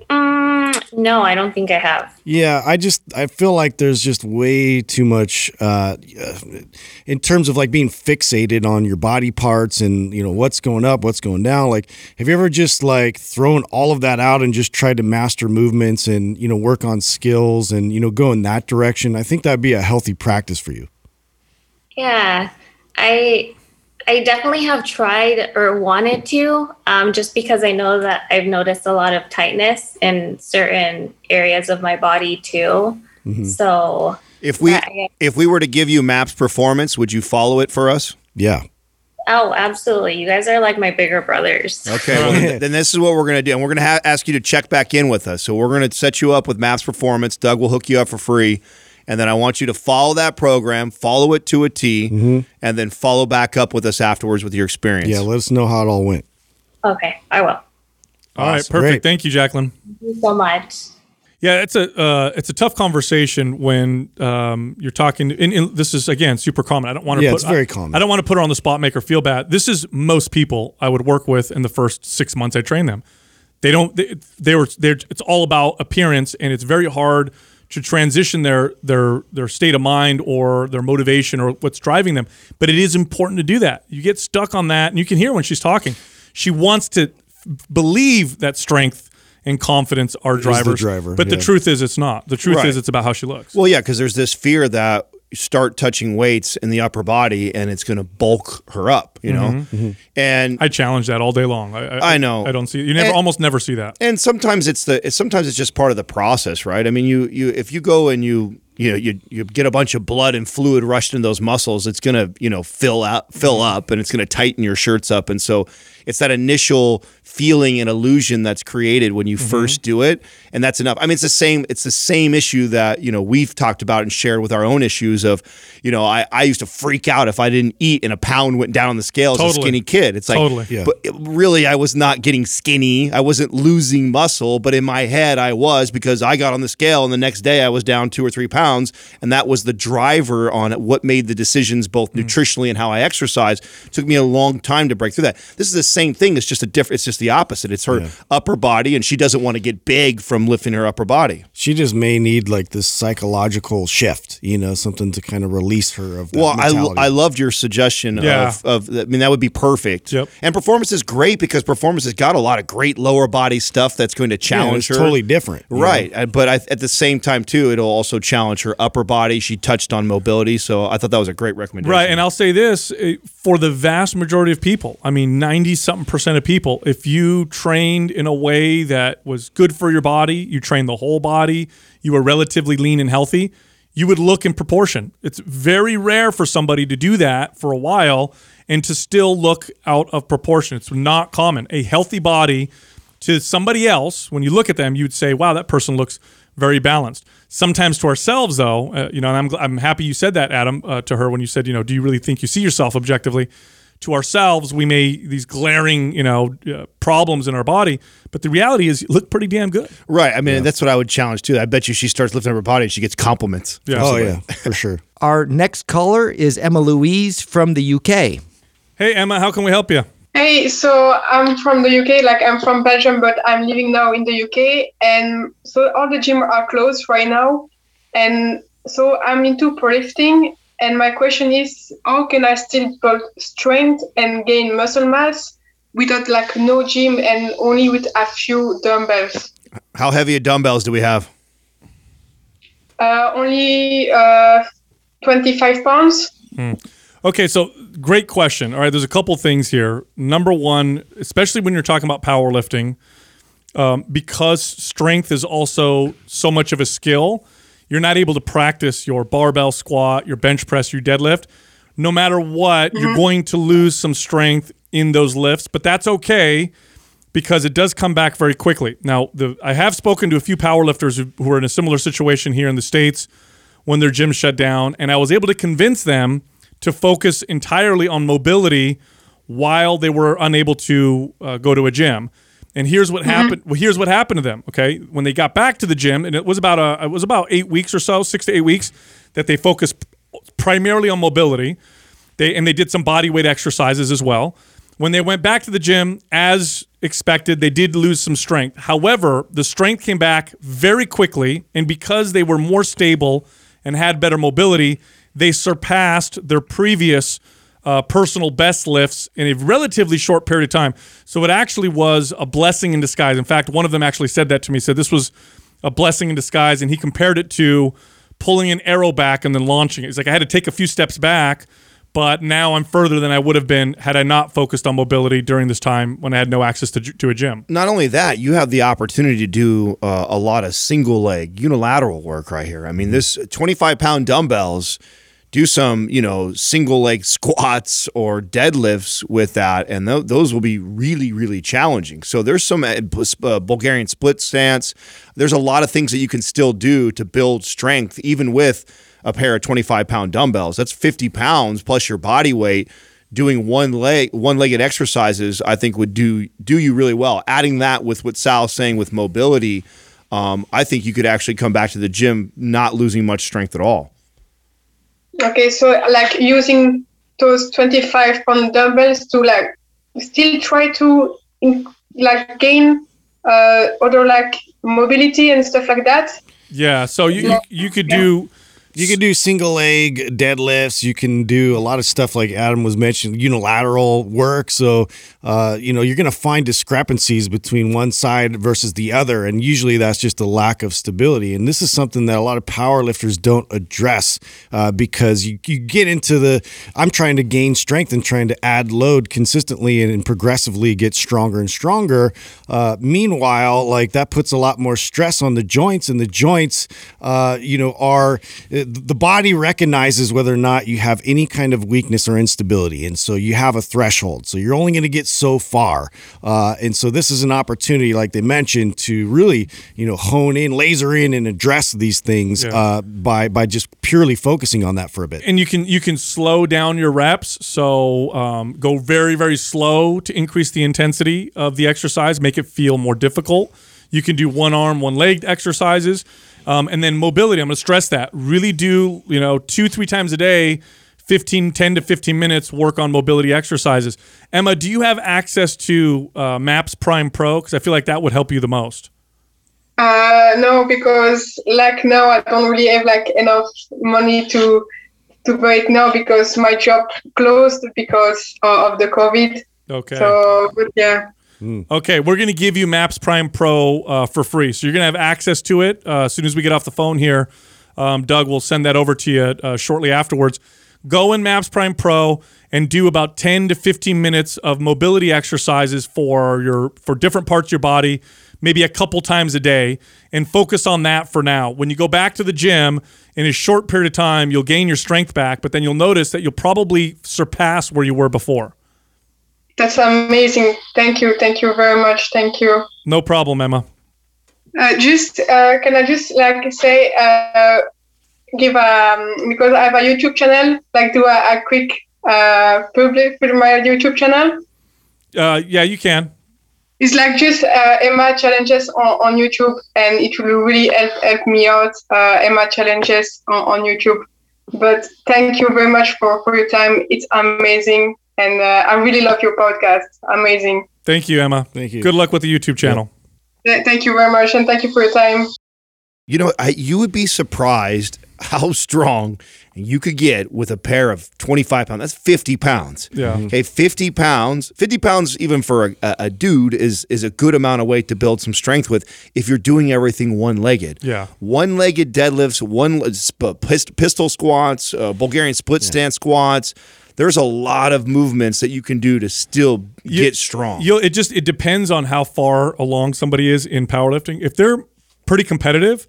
Mm, no, I don't think I have. Yeah, I just I feel like there's just way too much uh, uh, in terms of like being fixated on your body parts and you know what's going up, what's going down. Like, have you ever just like thrown all of that out and just tried to master movements and you know work on skills and you know go in that direction? I think that'd be a healthy practice for you. Yeah, I I definitely have tried or wanted to, um, just because I know that I've noticed a lot of tightness in certain areas of my body too. So If we Yeah. if we were to give you Maps Performance, would you follow it for us? Yeah. Oh, absolutely. You guys are like my bigger brothers. Okay, well, then, then this is what we're going to do. And we're going to ha- ask you to check back in with us. So we're going to set you up with Maps Performance. Doug will hook you up for free. And then I want you to follow that program, follow it to a T, and then follow back up with us afterwards with your experience. Yeah, let us know how it all went. Okay, I will. All right, Awesome. perfect. Great. Thank you, Jacqueline. Thank you so much. Yeah, it's a uh, it's a tough conversation when um, you're talking. And, and this is again super common. I don't want to. Yeah, put, it's very I- common. I don't want to put her on the spot, make her feel bad. This is most people I would work with in the first six months I train them. They don't. They, they were. They're. It's all about appearance, and it's very hard to transition their their their state of mind or their motivation or what's driving them. But it is important to do that. You get stuck on that, and you can hear when she's talking. She wants to believe that strength and confidence are the drivers. driver, but the truth is, it's not. The truth Right. is, it's about how she looks. Well, yeah, because there's this fear that start touching weights in the upper body and it's going to bulk her up, you know? Mm-hmm. Mm-hmm. And I challenge that all day long. I, I know. I don't see. You never, And- almost never see that. and sometimes it's the sometimes it's just part of the process, right? I mean, you you if you go and you you know you you get a bunch of blood and fluid rushed in those muscles, it's gonna you know fill out fill up and it's gonna tighten your shirts up, and so it's that initial feeling and illusion that's created when you first do it, and that's enough. I mean, it's the same it's the same issue that you know we've talked about and shared with our own issues of you know I I used to freak out if I didn't eat and a pound went down on the scale as a skinny kid. It's like Totally. Yeah. but it- really I was not getting skinny. I wasn't losing muscle, but in my head I was because I got on the scale and the next day I was down two or three pounds. And that was the driver on what made the decisions both Mm. nutritionally and how I exercise. It took me a long time to break through that. This is the same thing. It's just a different, it's just the opposite. It's her upper body and she doesn't want to get big from lifting her upper body. She just may need like this psychological shift, you know, something to kind of release her of that Well, I, mentality. I loved your suggestion Yeah. of, of, I mean, that would be perfect. Yep. And performance is great because performance has got a lot of great lower body stuff that's going to Yeah, challenge it's her. totally different. you know? Right. Uh, But I, at the same time, too, it'll also challenge her upper body. She touched on mobility. So I thought that was a great recommendation. Right, and I'll say this eh, for the vast majority of people. I mean, ninety something percent of people. If you trained in a way that was good for your body, you trained the whole body, you were relatively lean and healthy, you would look in proportion. It's very rare for somebody to do that for a while and to still look out of proportion. It's not common. A healthy body to somebody else, when you look at them, you'd say, "Wow, that person looks very balanced." Sometimes to ourselves, though, uh, you know, and I'm I'm happy you said that, Adam, uh, to her when you said, you know, do you really think you see yourself objectively? To ourselves, we may these glaring, you know, uh, problems in our body. But the reality is, you look pretty damn good. Right. I mean, that's what I would challenge too. I bet you she starts lifting up her body and she gets compliments. Yeah. Oh yeah, for sure. Our next caller is Emma Louise from the UK. Hey Emma, how can we help you? Hey, so I'm from the UK, like I'm from Belgium, but I'm living now in the UK. And so all the gym are closed right now. And so I'm into powerlifting. And my question is, how can I still build strength and gain muscle mass without like no gym and only with a few dumbbells? How heavy of dumbbells do we have? Uh, only uh, 25 pounds. Okay, so great question. All right, there's a couple things here. Number one, especially when you're talking about powerlifting, um, because strength is also so much of a skill, you're not able to practice your barbell squat, your bench press, your deadlift. No matter what, you're going to lose some strength in those lifts, but that's okay because it does come back very quickly. Now, the, I have spoken to a few powerlifters who, who are in a similar situation here in the States when their gym shut down, and I was able to convince them to focus entirely on mobility while they were unable to uh, go to a gym. And here's what mm-hmm. happened. Well, here's what happened to them. Okay, when they got back to the gym, and it was about a, it was about eight weeks or so, six to eight weeks, that they focused primarily on mobility. They and they did some body weight exercises as well. When they went back to the gym, as expected, they did lose some strength. However, the strength came back very quickly, and because they were more stable and had better mobility, they surpassed their previous uh, personal best lifts in a relatively short period of time. So it actually was a blessing in disguise. In fact, one of them actually said that to me. Said this was a blessing in disguise, and he compared it to pulling an arrow back and then launching it. He's like, I had to take a few steps back, but now I'm further than I would have been had I not focused on mobility during this time when I had no access to, to a gym. Not only that, you have the opportunity to do uh, a lot of single leg unilateral work right here. I mean, this 25 pound dumbbells do some, you know, single leg squats or deadlifts with that, and th- those will be really, really challenging. So there's some uh, uh, Bulgarian split stance. There's a lot of things that you can still do to build strength, even with a pair of 25 pound dumbbells. That's 50 pounds plus your body weight. Doing one leg, one legged exercises, I think would do do you really well. Adding that with what Sal's saying with mobility, um, I think you could actually come back to the gym not losing much strength at all. Okay, so like using those 25 pound dumbbells to like still try to like gain uh, other like mobility and stuff like that. Yeah, so you you, you could do You can do single leg deadlifts. You can do a lot of stuff like Adam was mentioning, unilateral work. So, uh, you know, you're going to find discrepancies between one side versus the other. And usually that's just a lack of stability. And this is something that a lot of power lifters don't address uh, because you, you get into the, I'm trying to gain strength and trying to add load consistently and, and progressively get stronger and stronger. Uh, meanwhile, like that puts a lot more stress on the joints, and the joints, uh, you know, are the body recognizes whether or not you have any kind of weakness or instability, and so you have a threshold. So you're only going to get so far, uh, and so this is an opportunity, like they mentioned, to really, you know, hone in, laser in, and address these things Yeah. uh, by by just purely focusing on that for a bit. and you can you can slow down your reps so um, go very very slow to increase the intensity of the exercise make it feel more difficult you can do one arm one leg exercises um, and then mobility i'm going to stress that. Really do you know two three times a day 15 10 to 15 minutes work on mobility exercises. Emma do you have access to uh, maps prime pro? Because i feel like that would help you the most. Uh, no, because like now I don't really have like enough money to to buy it now because my job closed because of the COVID. okay. So, but yeah. Okay, we're going to give you Maps Prime Pro uh, for free. So you're going to have access to it uh, as soon as we get off the phone here. Um, Doug will send that over to you uh, shortly afterwards. Go in Maps Prime Pro and do about 10 to 15 minutes of mobility exercises for your for different parts of your body, maybe a couple times a day, and focus on that for now. When you go back to the gym in a short period of time, you'll gain your strength back, but then you'll notice that you'll probably surpass where you were before. That's amazing. Thank you. Thank you very much. Thank you. No problem, Emma. Uh, just uh, can I just like say uh, give um because I have a YouTube channel like do a, a quick uh, public with my YouTube channel? Uh, yeah, you can. It's like just uh, Emma challenges on, on YouTube, and it will really help help me out. Uh, Emma challenges on, on YouTube. But thank you very much for, for your time. It's amazing, and uh, I really love your podcast. Amazing. Thank you, Emma. Thank you. Good luck with the YouTube channel. Th- Thank you very much, and thank you for your time. You know, I, you would be surprised how strong you could get with a pair of 25 pounds. That's 50 pounds. Yeah. Mhm. Okay, 50 pounds. 50 pounds, even for a, a, a dude, is is a good amount of weight to build some strength with if you're doing everything one legged. Yeah. One legged deadlifts, one pist- pistol squats, uh, Bulgarian split stance squats. There's a lot of movements that you can do to still You- get strong. You'll, it just it depends on how far along somebody is in powerlifting. If they're pretty competitive,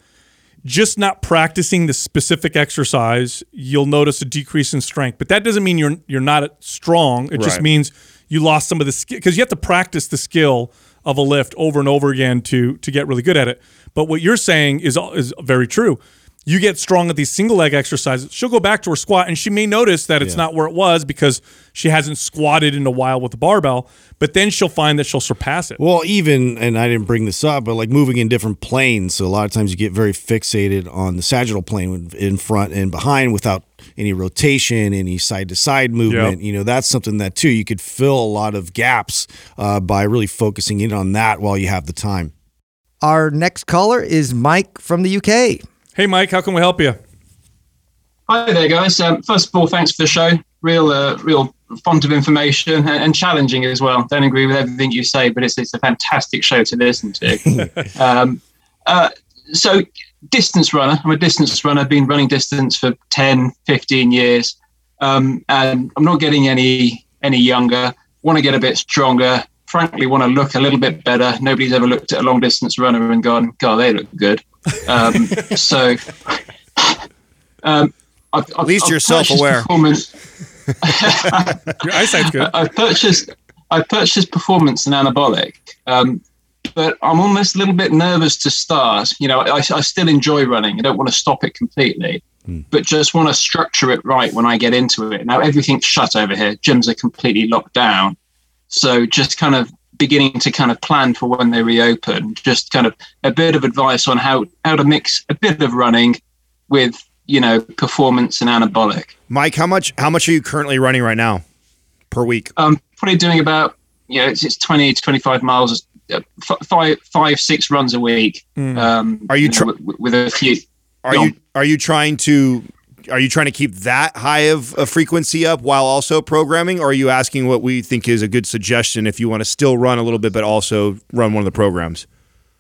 just not practicing the specific exercise, you'll notice a decrease in strength. But that doesn't mean you're you're not strong. It just means you lost some of the skill because you have to practice the skill of a lift over and over again to to get really good at it. But what you're saying is is very true. You get strong at these single leg exercises. She'll go back to her squat and she may notice that it's Yeah. not where it was because she hasn't squatted in a while with the barbell. But then she'll find that she'll surpass it. Well, even and I didn't bring this up, but like moving in different planes. So a lot of times you get very fixated on the sagittal plane in front and behind without any rotation, any side to side movement. You know, that's something that too you could fill a lot of gaps uh, by really focusing in on that while you have the time. Our next caller is Mike from the UK. Hey, Mike, how can we help you? Hi there, guys. Um, first of all, thanks for the show. Real, uh, real font of information and, and challenging as well. Don't agree with everything you say, but it's it's a fantastic show to listen to. um, uh, so, distance runner. I'm a distance runner. I've Been running distance for 10, 15 years, um, and I'm not getting any any younger. Want to get a bit stronger. Frankly, want to look a little bit better. Nobody's ever looked at a long distance runner and gone, "God, they look good." Um, so. Um, I've, I've, At least I've you're self-aware. Performance. Your eyesight's good. I purchased I purchased performance and anabolic, um, but I'm almost a little bit nervous to start. You know, I, I still enjoy running. I don't want to stop it completely, but just want to structure it right when I get into it. Now everything's shut over here. Gyms are completely locked down, so just kind of beginning to kind of plan for when they reopen. Just kind of a bit of advice on how how to mix a bit of running with you know performance and anabolic. Mike, how much how much are you currently running right now per week? I'm probably doing about you know it's, it's 20 to 25 miles uh, f- five five six runs a week um Are you know, tr- with, with a few Are you are you trying to are you trying to keep that high of a frequency up while also programming, or are you asking what we think is a good suggestion if you want to still run a little bit but also run one of the programs?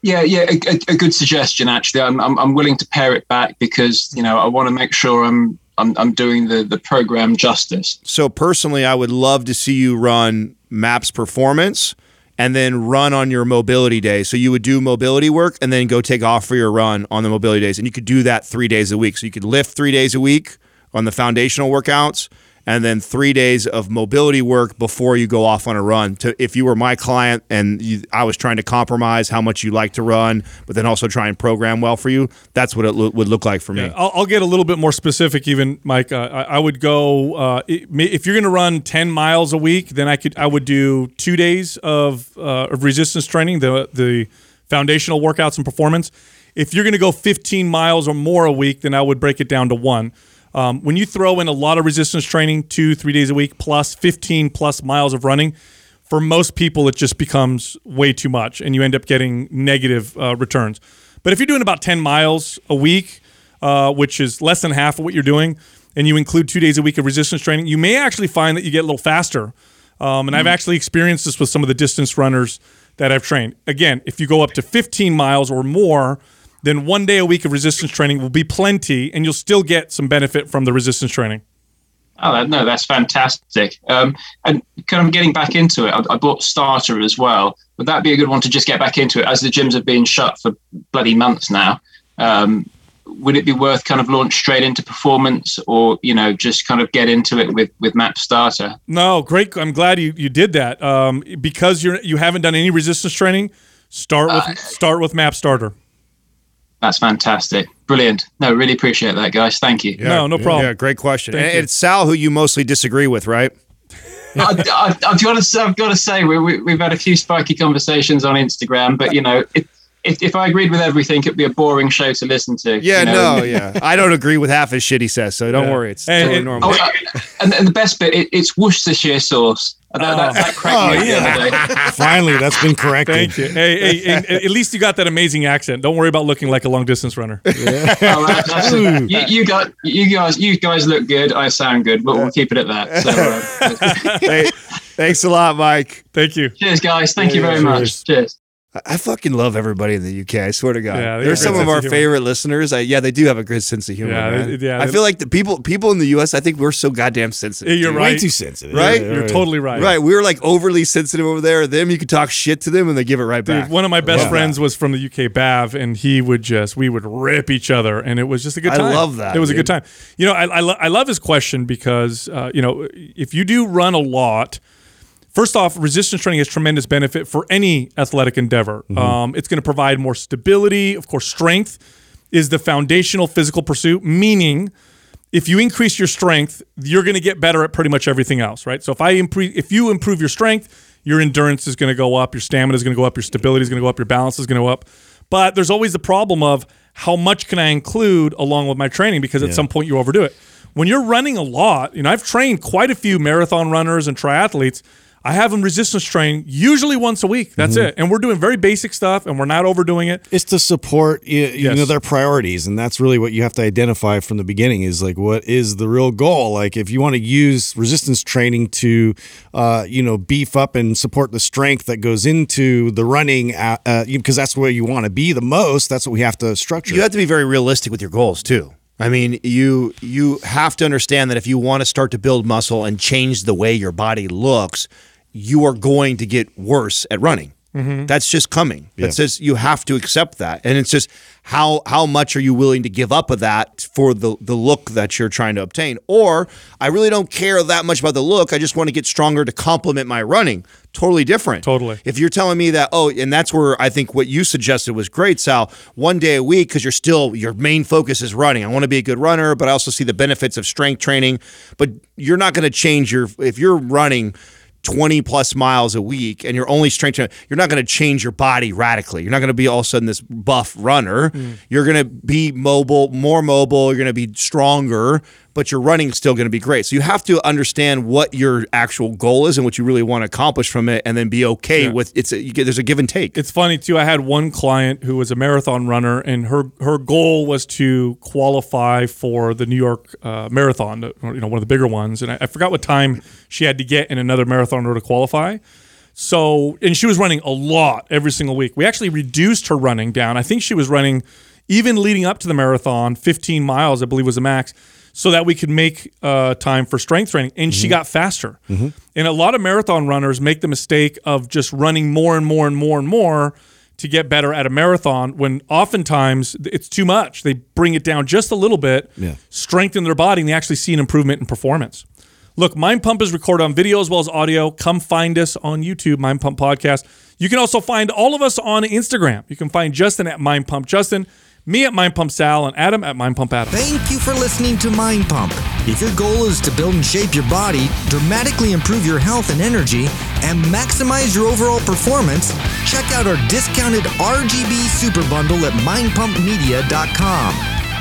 yeah yeah a, a, good suggestion actually I'm, I'm i'm willing to pare it back because you know i want to make sure i'm i'm, I'm doing the the program justice So personally, I would love to see you run Maps Performance and then run on your mobility day. So you would do mobility work and then go take off for your run on the mobility days, and you could do that three days a week. So you could lift three days a week on the foundational workouts. And then three days of mobility work before you go off on a run. To if you were my client and you, I was trying to compromise how much you like to run, but then also try and program well for you, that's what it lo- would look like for me. I'll, I'll get a little bit more specific, even Mike. Uh, I, I would go uh, if you're going to run 10 miles a week, then I could I would do two days of, uh, of resistance training, the the foundational workouts and performance. If you're going to go 15 miles or more a week, then I would break it down to one. Um, when you throw in a lot of resistance training, two three days a week, plus 15 plus miles of running, for most people it just becomes way too much, and you end up getting negative uh, returns. But if you're doing about 10 miles a week, uh, which is less than half of what you're doing, and you include two days a week of resistance training, you may actually find that you get a little faster. Um, and I've actually experienced this with some of the distance runners that I've trained. Again, if you go up to 15 miles or more, then one day a week of resistance training will be plenty, and you'll still get some benefit from the resistance training. Oh no, that's fantastic. Um, and kind of getting back into it, I, I bought Starter as well. Would that be a good one to just get back into it as the gyms have been shut for bloody months now? Um, would it be worth kind of launch straight into performance, or you know, just kind of get into it with with Map Starter? No, great. I'm glad you, you did that. Um, because you're you haven't done any resistance training. Start with start with Map Starter. That's fantastic. Brilliant. No, really appreciate that, guys. Thank you. No, no problem. Yeah, great question. Thank and you. it's Sal who you mostly disagree with, right? I, I, I've got to say, I've got to say we, we, we've had a few spiky conversations on Instagram, but you know, if, if, if I agreed with everything, it'd be a boring show to listen to. Yeah, you know? no, yeah. I don't agree with half his shit he says, so don't Yeah. worry. It's And- totally and- normal. Oh, and, and the best bit, it, it's Worcestershire sauce. That, that, that Oh, me up the yeah. Finally, that's been corrected. Thank you. Hey, hey, and at least you got that amazing accent. Don't worry about looking like a long distance runner. Oh, that- that's you, you got you guys you guys look good. I sound good, but we'll keep it at that. So, uh, hey, thanks a lot, Mike. Thank you. cheers, guys. Thank you very much. Cheers. I- I fucking love everybody in the UK. I swear to God, Yeah, they they're some of our of favorite listeners. I, yeah, they do have a good sense of humor. Yeah, man. they- yeah, I feel like the people people in the US. I think we're so goddamn sensitive. Yeah, you're dude. right. Way too sensitive. Right? Yeah, You're totally right. Right, we were like overly sensitive over there. Them, you could talk shit to them, and they give it right Dude, back. one of my best Yeah. friends was from the UK Bav, and he would just we would rip each other, and it was just a good I time. love that, It was a good time. You know, I I, lo- I love his question because uh, you know if you do run a lot. First off, resistance training has tremendous benefit for any athletic endeavor. Mm-hmm. Um, it's going to provide more stability. Of course, strength is the foundational physical pursuit, meaning if you increase your strength, you're going to get better at pretty much everything else, right? So if I improve, if you improve your strength, your endurance is going to go up, your stamina is going to go up, your stability is going to go up, your balance is going to go up. But there's always the problem of how much can I include along with my training because at some point you overdo it. When you're running a lot, you know, I've trained quite a few marathon runners and triathletes. I have them resistance train usually once a week. That's it. And we're doing very basic stuff and we're not overdoing it. It's to support you, you Yes. know their priorities, and that's really what you have to identify from the beginning. Is like what is the real goal? Like if you want to use resistance training to, uh, you know, beef up and support the strength that goes into the running, uh, uh, because that's where you want to be the most. That's what we have to structure. you have to be very realistic with your goals too. I mean, you you have to understand that if you want to start to build muscle and change the way your body looks, you are going to get worse at running. Mm-hmm. That's just coming. That's just you have to accept that, and it's just how how much are you willing to give up of that for the the look that you're trying to obtain? Or I really don't care that much about the look. I just want to get stronger to complement my running. Totally different. Totally. If you're telling me that, oh, and that's where I think what you suggested was great, Sal. One day a week, because you're still, your main focus is running. I want to be a good runner, but I also see the benefits of strength training. But you're not going to change your, if you're running 20 plus miles a week and you're only strength training, you're not going to change your body radically. You're not going to be all of a sudden this buff runner. Mm. You're going to be mobile, more mobile. You're going to be stronger, but your running is still going to be great. So you have to understand what your actual goal is and what you really want to accomplish from it, and then be okay Yeah. with it's. A, you get, there's a give and take. It's funny too. I had one client who was a marathon runner, and her her goal was to qualify for the New York uh, Marathon, you know, one of the bigger ones. And I, I forgot what time she had to get in another marathon in order to qualify. So, and she was running a lot every single week. We actually reduced her running down. I think she was running, even leading up to the marathon, 15 miles, I believe was the max, so that we could make uh, time for strength training. And she got faster. And a lot of marathon runners make the mistake of just running more and more and more and more to get better at a marathon when oftentimes it's too much. They bring it down just a little bit, Yeah. strengthen their body, and they actually see an improvement in performance. Look, Mind Pump is recorded on video as well as audio. Come find us on YouTube, Mind Pump Podcast. You can also find all of us on Instagram. You can find Justin at Mind Pump Justin, me at Mind Pump Sal, and Adam at Mind Pump Adam. Thank you for listening to Mind Pump. If your goal is to build and shape your body, dramatically improve your health and energy, and maximize your overall performance, check out our discounted RGB Super Bundle at mindpumpmedia.com.